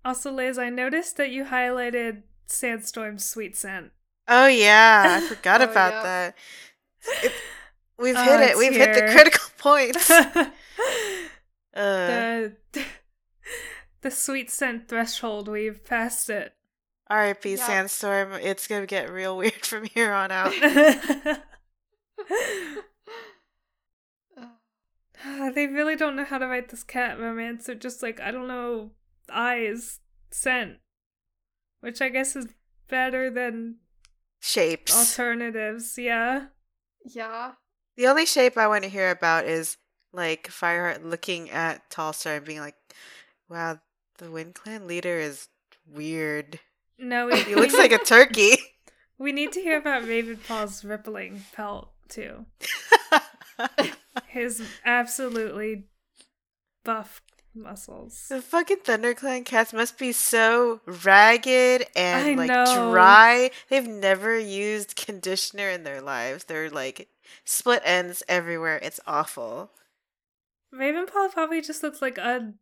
Also, Liz, I noticed that you highlighted Sandstorm's sweet scent. Oh yeah, I forgot Oh, about yeah. that. It- we've Oh, hit it. We've hit the critical points. Uh, the the sweet scent threshold, we've passed it. R.I.P. Yeah. Sandstorm. It's gonna get real weird from here on out. they really don't know how to write this cat romance. They're just like, I don't know, eyes, scent. Which I guess is better than Shapes. alternatives, yeah. yeah. The only shape I want to hear about is like Fireheart looking at Tallstar and being like, "Wow, the WindClan leader is weird. No, we, He looks like a turkey." we need to hear about Ravenpaw's rippling pelt, too. His absolutely buff muscles. the fucking ThunderClan cats must be so ragged and I like know. dry. They've never used conditioner in their lives. They're like split ends everywhere. It's awful. Ravenpaw probably just looks like a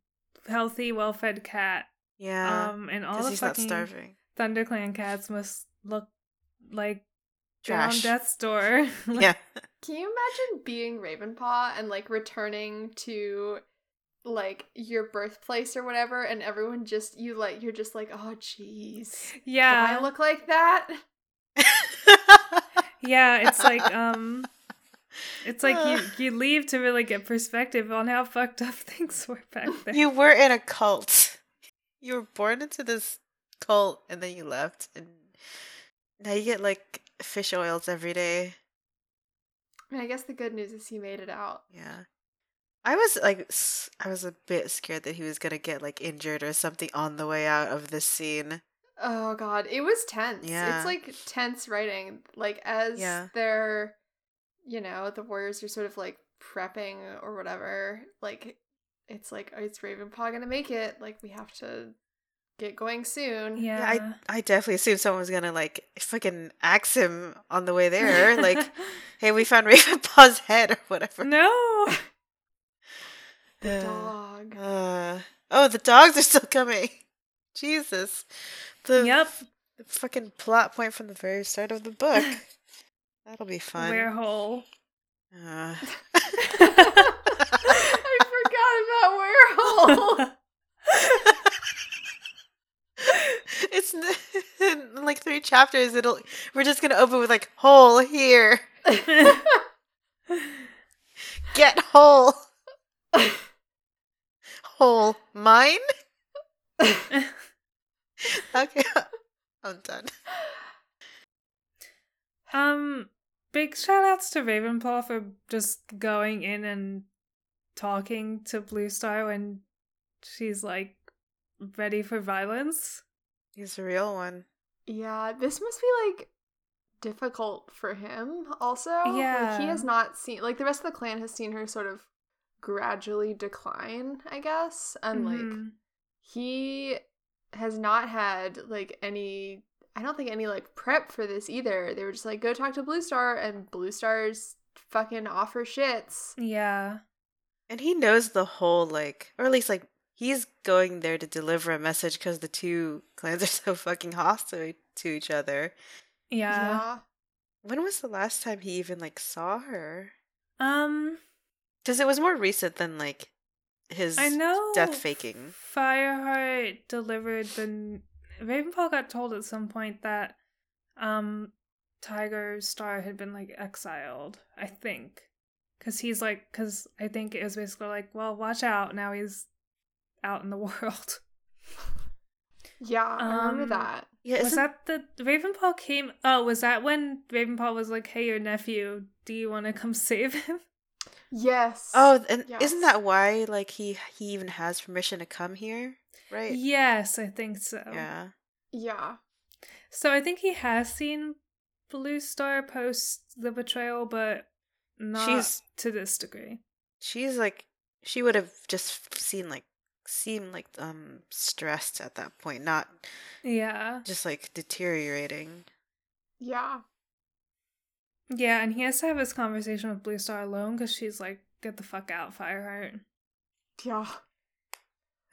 healthy, well-fed cat. Yeah, Um, and all because the he's not fucking starving. ThunderClan cats must look like they're on Trash. death's door. Like, Yeah. Can you imagine being Ravenpaw and like returning to like your birthplace or whatever and everyone just you like you're just like, "Oh jeez. yeah, Do I look like that?" yeah. It's like um, it's like you you leave to really get perspective on how fucked up things were back then. You were in a cult. You were born into this cult and then you left and now you get like fish oils every day. I mean, I guess the good news is he made it out. Yeah. I was like I was a bit scared that he was going to get like injured or something on the way out of this scene. Oh god, it was tense. Yeah. It's like tense writing. Like as Yeah. they're you know, the warriors are sort of like prepping or whatever, like it's like, oh, is Ravenpaw gonna make it? Like we have to get going soon. Yeah, Yeah, I I definitely assumed someone was going to like fucking axe him on the way there like, "Hey, we found Ravenpaw's head or whatever." no. The dog. Uh, oh, the dogs are still coming. Jesus. The yep, the fucking plot point from the very start of the book. That'll be fun. werehole. Uh, I forgot about Werehole. it's in like three chapters. It'll we're just gonna open with like hole here. Get hole. Hole mine. Okay, I'm done. Um, big shout outs to Ravenpaw for just going in and talking to Blue Star when she's like ready for violence. He's a real one. Yeah, this must be like difficult for him also. Like, Yeah. he has not seen like the rest of the clan has seen her sort of gradually decline, I guess. And like Mhm. he has not had like any I don't think any like prep for this either. They were just like go talk to Blue Star and Blue Star's fucking offer shits. Yeah. And he knows the whole, like, or at least, like, he's going there to deliver a message because the two clans are so fucking hostile to each other. Yeah. When was the last time he even, like, saw her? Um Because it was more recent than, like, his I know death faking. Fireheart delivered the Ravenpaw got told at some point that um Tiger Star had been like exiled, I think. Cuz he's like cuz I think it was basically like, well, watch out, now he's out in the world. Yeah, I remember Um, that. Yeah, was isn't- that the Ravenpaw came Oh, was that when Ravenpaw was like, "Hey, your nephew, do you want to come save him?" Yes. Oh, and Yes. isn't that why, like, he he even has permission to come here? Right? Yes, I think so. Yeah. Yeah. So I think he has seen Blue Star post the betrayal, but not She's- to this degree. She's like, she would have just seen, like, seemed like, um, stressed at that point, not Yeah. just, like, deteriorating. Yeah. Yeah, and he has to have his conversation with Blue Star alone because she's like, get the fuck out, Fireheart. Yeah.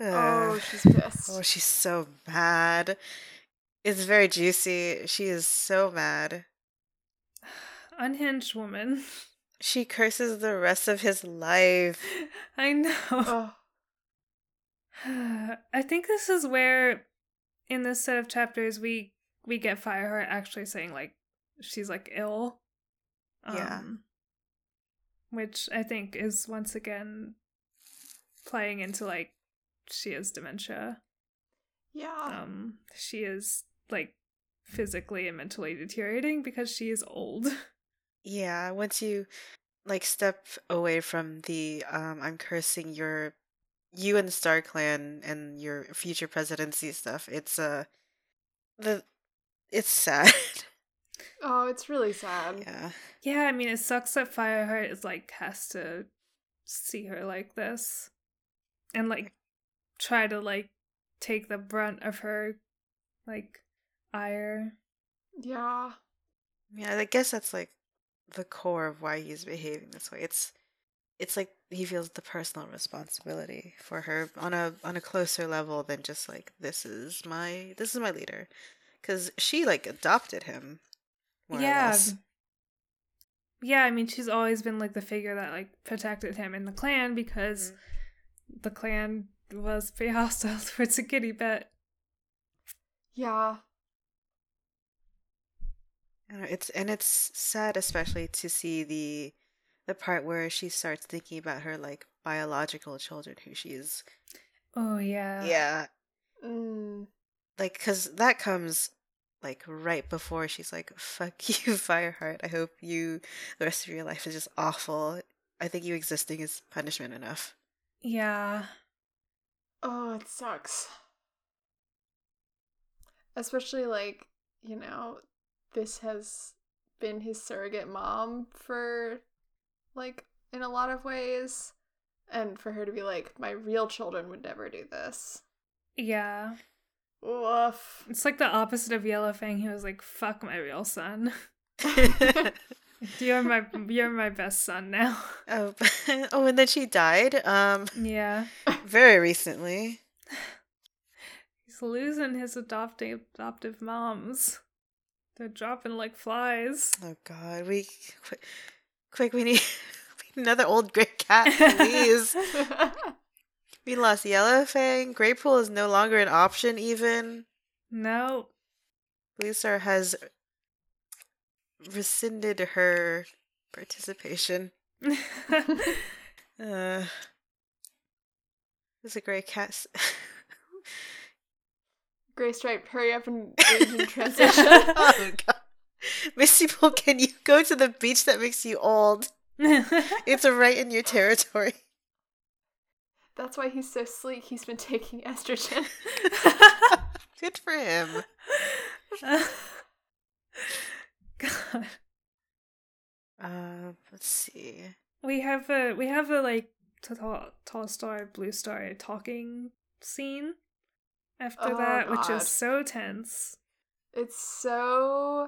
Oh, she's pissed. Oh, she's so mad. It's very juicy. She is so mad. Unhinged woman. She curses the rest of his life. I know. Ugh. I think this is where in this set of chapters we we get Fireheart actually saying like she's like ill. Yeah. Um, which I think is once again playing into like she has dementia. yeah. Um she is like physically and mentally deteriorating because she is old. Yeah, once you like step away from the um I'm cursing your you and the StarClan and your future presidency stuff, it's uh the it's sad. oh, it's really sad. yeah. yeah, I mean it sucks that Fireheart is like has to see her like this. And like try to like take the brunt of her like ire. Yeah. Yeah, I guess that's like the core of why he's behaving this way. It's it's like he feels the personal responsibility for her on a on a closer level than just like this is my this is my leader cuz she like adopted him. More or yeah. less. Yeah, I mean she's always been like the figure that like protected him in the clan because the clan was pretty hostile towards a kittypet. Yeah. I It's and it's sad especially to see the the part where she starts thinking about her like biological children who she's Oh yeah. yeah Mm. like because that comes like right before she's like fuck you fireheart i hope you the rest of your life is just awful i think you existing is punishment enough Yeah. Oh, it sucks. Especially like, you know, this has been his surrogate mom for like in a lot of ways. And for her to be like, my real children would never do this. Yeah. Woof. It's like the opposite of Yellow Fang. He was like, "Fuck my real son. you're my you're my best son now." oh, oh and then she died um yeah, very recently he's losing his adoptive adoptive moms. They're dropping like flies. oh god we quick, quick we need, we need another old gray cat please we lost yellowfang graypool is no longer an option even no. Blue Star has rescinded her participation. Uh, it's a gray cat. s- Gray Stripe, hurry up and age in transition. oh god. Misty Pool, can you go to the beach that makes you old? It's right in your territory. That's why he's so sleek. He's been taking estrogen. Good for him. God. Uh, let's see. We have a we have a like tall, tall star, blue star talking scene after Oh, that, which is so tense. it's so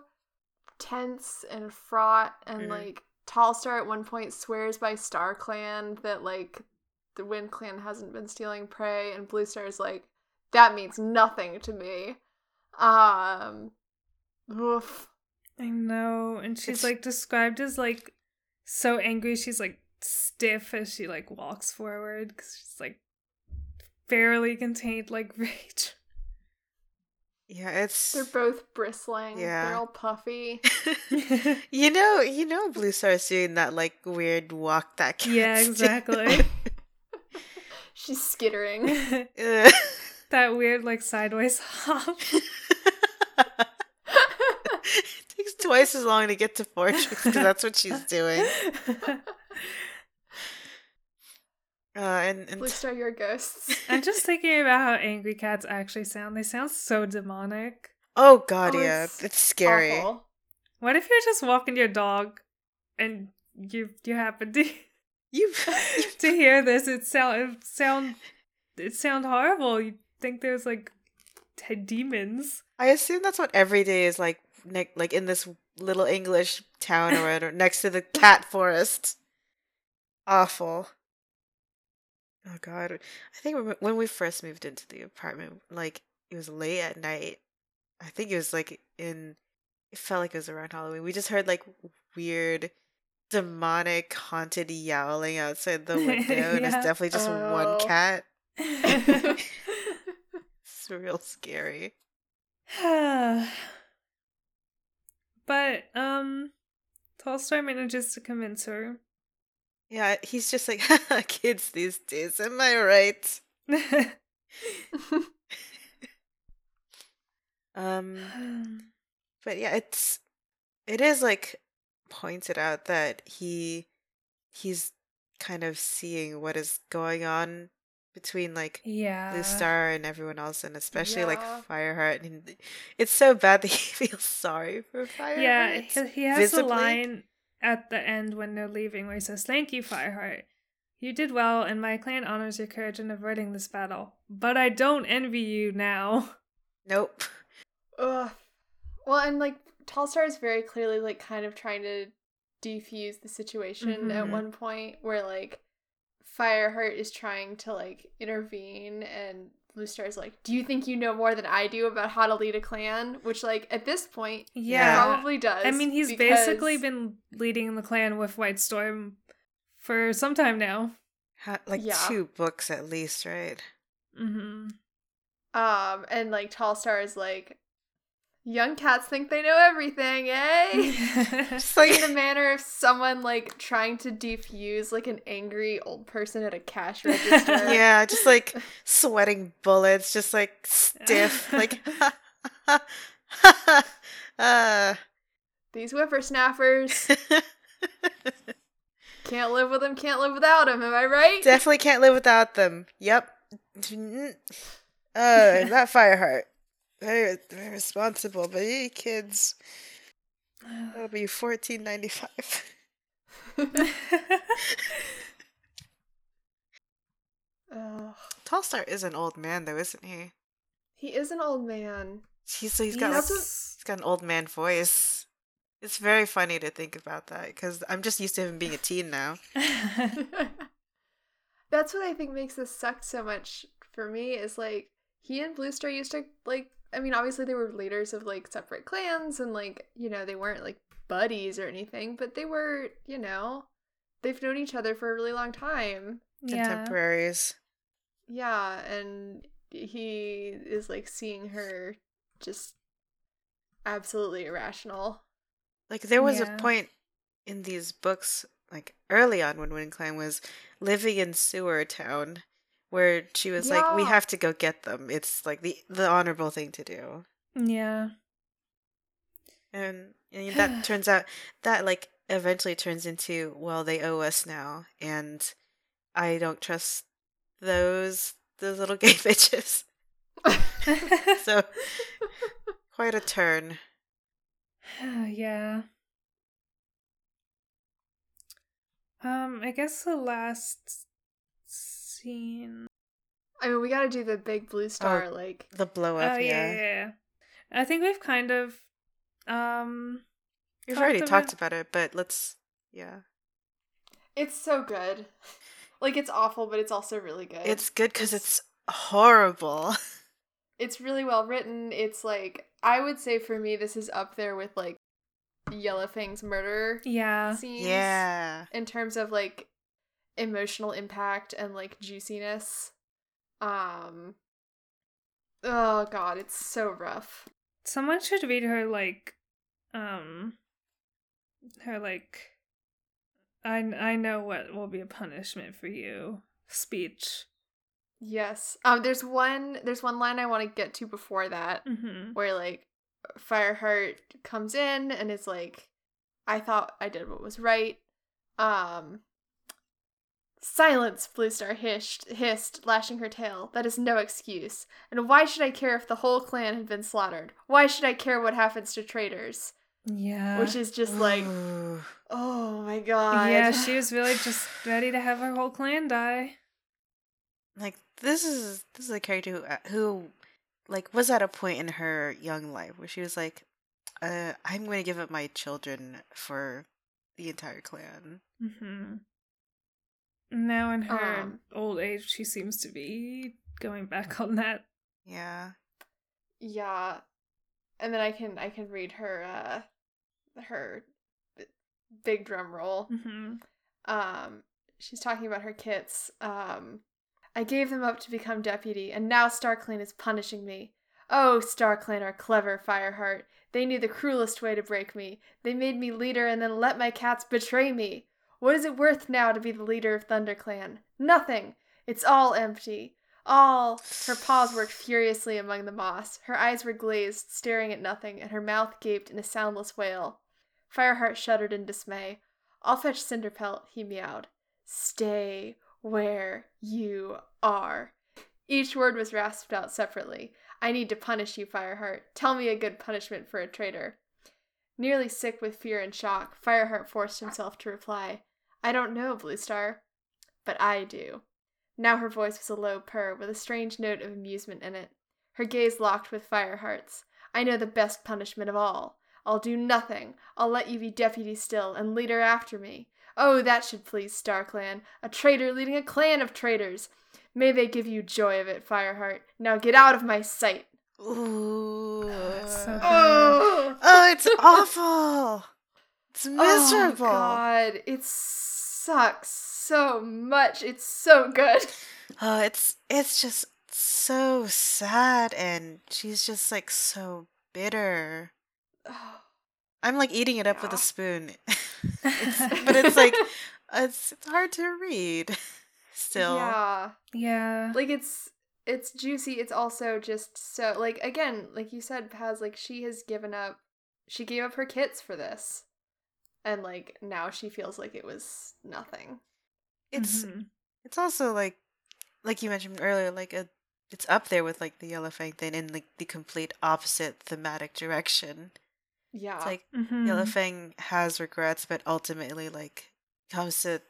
tense and fraught and Mhm. like Tallstar at one point swears by StarClan that like the WindClan hasn't been stealing prey and Blue Star's like that means nothing to me. Um oof. I know, and she's It's- like described as like so angry. She's like stiff as she like walks forward because she's like barely contained like rage. Yeah, it's They're both bristling. Yeah. They're all puffy. you know, you know, Blue Star's doing that like weird walk that cats yeah, do. exactly. She's skittering. That weird like sideways hop. it takes twice as long to get to Fourtrees because that's what she's doing. Uh, and and Star, you're ghosts. I'm just thinking about how angry cats actually sound. They sound so demonic. oh god, Oh, yeah, it's it's, scary. Awful. What if you're just walking your dog and you you happen to You, have to hear this? It sound it sound it sound horrible. You think there's like t- demons. I assume that's what every day is like, ne- like in this little English town or whatever, next to the cat forest. Awful. Oh god, I think when we first moved into the apartment, like it was late at night. I think it was like in. It felt like it was around Halloween. We just heard like weird, demonic, haunted yowling outside the window, and it's definitely just Oh. one cat. It's real scary. But um Tallstar manages to convince her. Yeah, he's just like kids these days. Am I right? Um, but yeah, it's it is like pointed out that he he's kind of seeing what is going on between like yeah. Blue Star and everyone else, and especially like Fireheart. And it's so bad that he feels sorry for Fireheart. Yeah, he, he has visibly. a line at the end when they're leaving where he says, Thank you, Fireheart. You did well, and my clan honors your courage in averting this battle. But I don't envy you now. Nope. Ugh. Well, and like Tallstar is very clearly like kind of trying to defuse the situation at Mhm. one point where like Fireheart is trying to like intervene and Blue is like, "Do you think you know more than I do about how to lead a clan?" Which like at this point he Yeah. probably does. I mean, he's because- basically been leading the clan with White Storm for some time now. Ha- like Yeah. two books at least, right? Mm-hmm. um and like Tallstar is like young cats think they know everything, eh? Just like in the manner of someone like trying to defuse like an angry old person at a cash register. yeah, just like sweating bullets, just like stiff, like uh These whippersnappers can't live with them, can't live without them. Am I right? definitely can't live without them. Yep. Uh, that Fireheart. Very, very responsible, but you kids, that'll be fourteen ninety five. Ugh. Tallstar is an old man, though, isn't he? he is an old man. He's he's got like, he's got an old man voice. It's very funny to think about that because I'm just used to him being a teen now. That's what I think makes this suck so much for me is like he and Blue Star used to like I mean obviously they were leaders of like separate clans and like you know they weren't like buddies or anything but they were you know they've known each other for a really long time. yeah. Contemporaries. Yeah, and he is like seeing her just absolutely irrational. Like there was Yeah. a point in these books, like early on when WindClan was living in Sewer Town, where she was like, "We have to go get them. It's like the the honorable thing to do." Yeah. And, and that turns out that like eventually turns into, well, they owe us now, and I don't trust those those little gay bitches. So quite a turn. yeah. Um, I guess the last scene. I mean, we got to do the big blue star. like, The blow Oh up, yeah, yeah. yeah, yeah. I think we've kind of, um, We've talked already about- talked about it, but let's yeah. it's so good. Like, it's awful, but it's also really good. It's good because It's- it's horrible. it's really well written. It's like I would say for me, this is up there with like Yellowfang's murder yeah, scenes. yeah. in terms of like emotional impact and like juiciness. Um. Oh god, it's so rough. someone should read her like, um, her like, I I know what will be a punishment for you speech. Yes. Um. There's one. There's one line I want to get to before that, Mm-hmm. where like Fireheart comes in and is like, "I thought I did what was right." Um. Silence, Blue Star hissed, hissed, lashing her tail. That is no excuse. And why should I care if the whole clan had been slaughtered? Why should I care what happens to traitors? Yeah, Which is just like, oh my god. yeah, she was really just ready to have her whole clan die. like this is this is a character who uh, who like was at a point in her young life where she was like, uh, I'm going to give up my children for the entire clan. Mm-hmm. Now in her Um. old age, she seems to be going back on that. Yeah. Yeah. And then I can I can read her uh her big drum roll. Mm-hmm. Um she's talking about her kits. Um I gave them up to become deputy and now StarClan is punishing me. Oh, StarClan are clever, Fireheart. They knew the cruelest way to break me. They made me leader and then let my cats betray me. What is it worth now to be the leader of ThunderClan? Nothing. It's all empty. All. Her paws worked furiously among the moss. Her eyes were glazed, staring at nothing, and her mouth gaped in a soundless wail. Fireheart shuddered in dismay. I'll fetch Cinderpelt, he meowed. Stay where you are. Each word was rasped out separately. I need to punish you, Fireheart. Tell me a good punishment for a traitor. Nearly sick with fear and shock, Fireheart forced himself to reply, I don't know, Blue Star, But I do. Now her voice was a low purr with a strange note of amusement in it. Her gaze locked with Fireheart's. I know the best punishment of all. I'll do nothing. I'll let you be deputy still and leader after me. Oh, that should please StarClan. A traitor leading a clan of traitors. May they give you joy of it, Fireheart. Now get out of my sight. Ooh. Oh, it's so Oh, oh, it's awful. It's oh, miserable. Oh, God. It sucks so much. It's so good. Oh, it's it's just so sad and she's just like so bitter. I'm like eating it up with a spoon. It's- but it's like it's it's hard to read still. Yeah. yeah. like it's it's juicy it's also just so like again like you said Paz like she has given up she gave up her kits for this and like now she feels like it was nothing It's Mhm. it's also like like you mentioned earlier, like a it's up there with like the Yellow Fang thing in like the complete opposite thematic direction. yeah It's like Mhm. Yellow Fang has regrets, but ultimately like comes to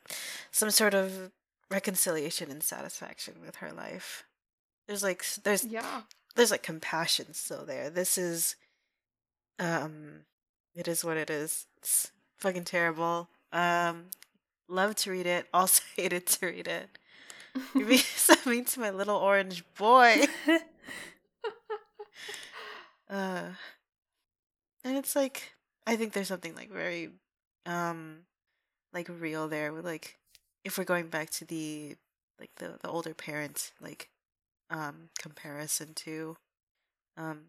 some sort of reconciliation and satisfaction with her life. There's like there's yeah there's like compassion still there. This is um it is what it is. It's fucking terrible. Um love to read it, also hated to read it. You're being so mean to my little orange boy. Uh and it's like I think there's something like very um like real there with like if we're going back to the like the the older parent like um comparison to um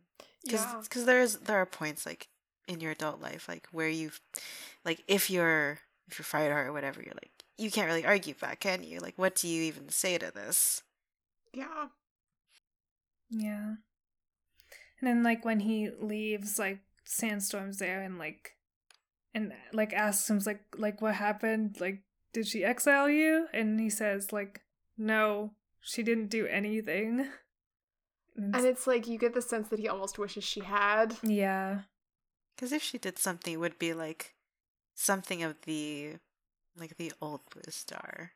because yeah because there is there are points like in your adult life like where you've like if you're if you're fired or whatever you're like you can't really argue back can you like what do you even say to this yeah Yeah. And then like when he leaves, like Sandstorm's there and like and like asks him like like what happened? Like did she exile you? And he says like no, she didn't do anything. And And it's like you get the sense that he almost wishes she had. yeah. Because if she did something, it would be like something of the like the old Bluestar.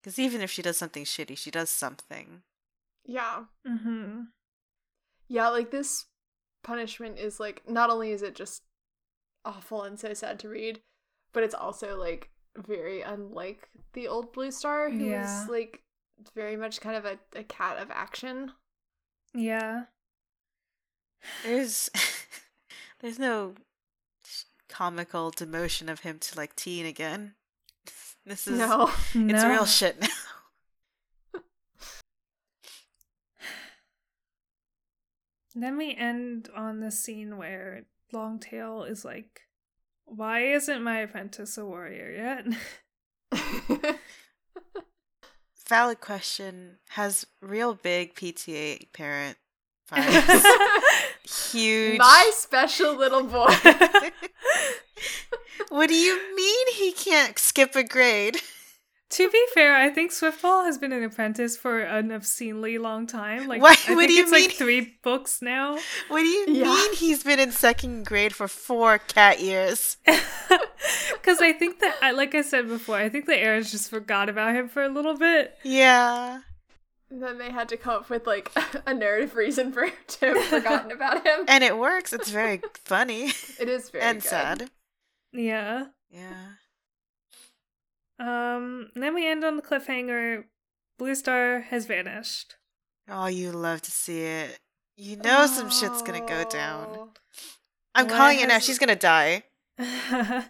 Because even if she does something shitty, she does something. Yeah. Mm-hmm. Yeah, like this punishment is like not only is it just awful and so sad to read, but it's also like very unlike the old Bluestar, who Yeah. was like very much kind of a, a cat of action. Yeah. There's there's no comical demotion of him to like teen again. This is No. it's No. real shit now. Then we end on the scene where Longtail is like, Why isn't my apprentice a warrior yet? Valid question. Has real big PTA parent vibes. Huge. My special little boy. what do you mean he can't skip a grade? to be fair, I think Swiftpaw has been an apprentice for an obscenely long time. Like, Why- I what think do you it's like three books now. What do you Yeah. mean he's been in second grade for four cat years? Because I think that, like I said before, I think the Erins just forgot about him for a little bit. Yeah. And then they had to come up with like a narrative reason for to have forgotten about him. And it works. It's very funny It is very and good. sad. Yeah. Yeah. Um. then we end on the cliffhanger. Bluestar has vanished. Oh, you love to see it. You know some shit's gonna go down. Oh. I'm What calling it now. She's gonna die. I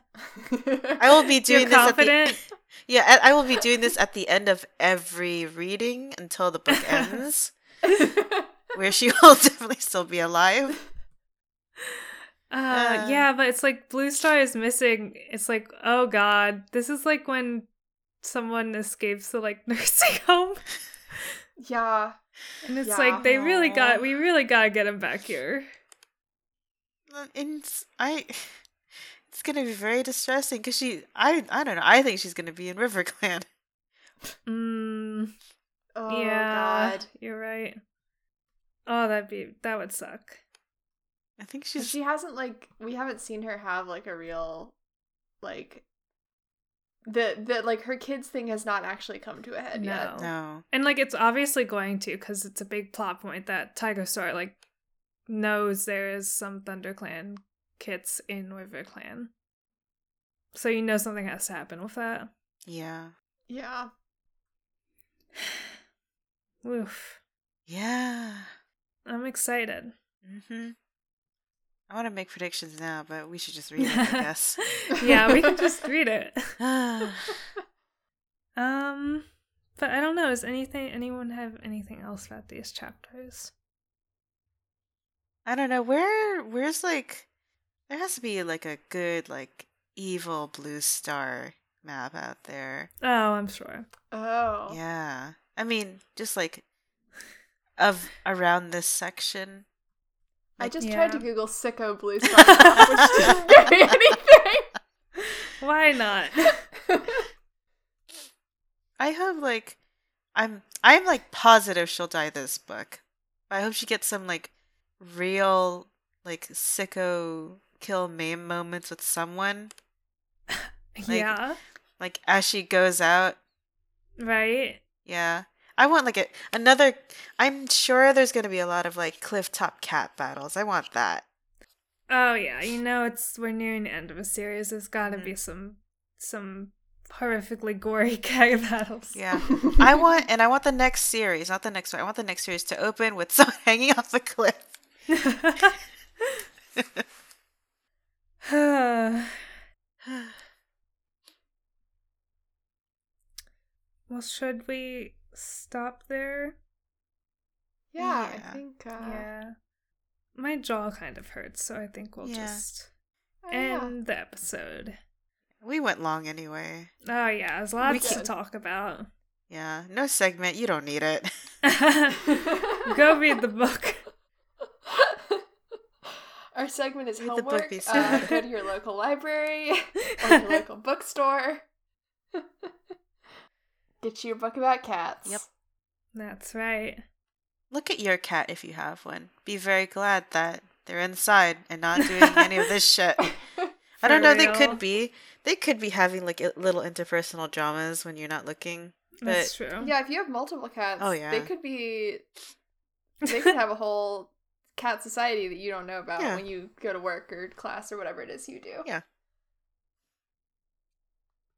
I will be doing You're this at confident. the Yeah, I I will be doing this at the end of every reading until the book ends, where she will definitely still be alive. Uh, Uh. yeah, but it's like Bluestar is missing. It's like, oh god, this is like when someone escapes the like nursing home, yeah. and it's Yeah. like they really got, we really gotta get him back here. And s- I, it's gonna be very distressing because she, I, I don't know. I think she's gonna be in RiverClan. Mm, Oh yeah, god. you're right. Oh, that'd be that would suck. I think she's. She hasn't like we haven't seen her have like a real like the the like her kids thing has not actually come to a head yet. No. no. And like it's obviously going to because it's a big plot point that Tigerstar like knows there is some ThunderClan kits in with the clan, So you know something has to happen with that. Yeah. Yeah. Oof. Yeah. I'm excited. Mm-hmm. I want to make predictions now, but we should just read it, I guess. yeah, we can just read it. Um but I don't know, does anything anyone have anything else about these chapters? I don't know where. Where's like, there has to be like a good like evil Bluestar map out there. Oh, I'm sure. Oh. Yeah. I mean, just like of around this section. I just Yeah. tried to Google sicko Bluestar map, which didn't give me anything. Why not? I hope like I'm I'm like positive she'll die this book. I hope she gets some like real like sicko kill maim moments with someone. Like- yeah. Like as she goes out. Right? Yeah. I want like a another I'm sure there's gonna be a lot of like cliff top cat battles. I want that. Oh yeah, you know it's we're nearing the end of a series. There's got to Mhm. be some some horrifically gory cat battles. Yeah. I want and I want the next series, not the next one. I want the next series to open with someone hanging off the cliff. well, should we stop there? yeah, Yeah. I think. Uh, yeah. My jaw kind of hurts, so I think we'll Yeah. just oh, yeah. end the episode. we went long anyway. Oh yeah, there's lots to talk about. Yeah. No segment, you don't need it. Go read the book. Our segment is Read the book, homework. Uh, go to your local library or your local bookstore. Get you a book about cats. Yep. That's right. Look at your cat if you have one. Be very glad that they're inside and not doing any of this shit. I don't For know. They could be. They could be having like little interpersonal dramas when you're not looking. That's But true. Yeah, if you have multiple cats, Oh, yeah. they could be. They could have a whole cat society that you don't know about Yeah. when you go to work or class or whatever it is you do. Yeah.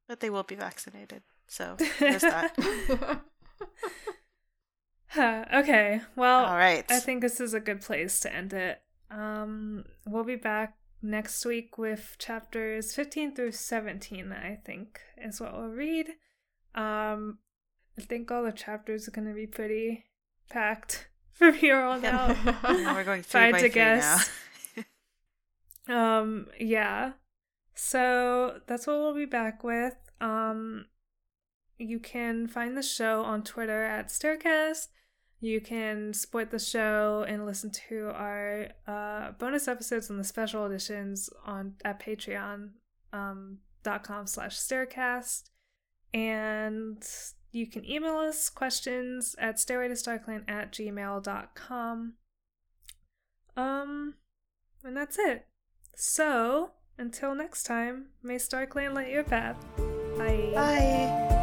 but they will be vaccinated. So there's that. Huh, okay. Well, All right. I think this is a good place to end it. Um, we'll be back next week with chapters 15 through 17, I think, is what we'll read. Um, I think all the chapters are going to be pretty packed from here on out. We're going three by to three now. guess. Um, yeah. So that's what we'll be back with. Um, you can find the show on Twitter at Staircast. You can support the show and listen to our uh, bonus episodes and the special editions on at Patreon um, dot com slash Staircast. And you can email us questions at stairway to starclan at gmail.com. Um, and that's it. So, until next time, may StarClan light your path. Bye. Bye.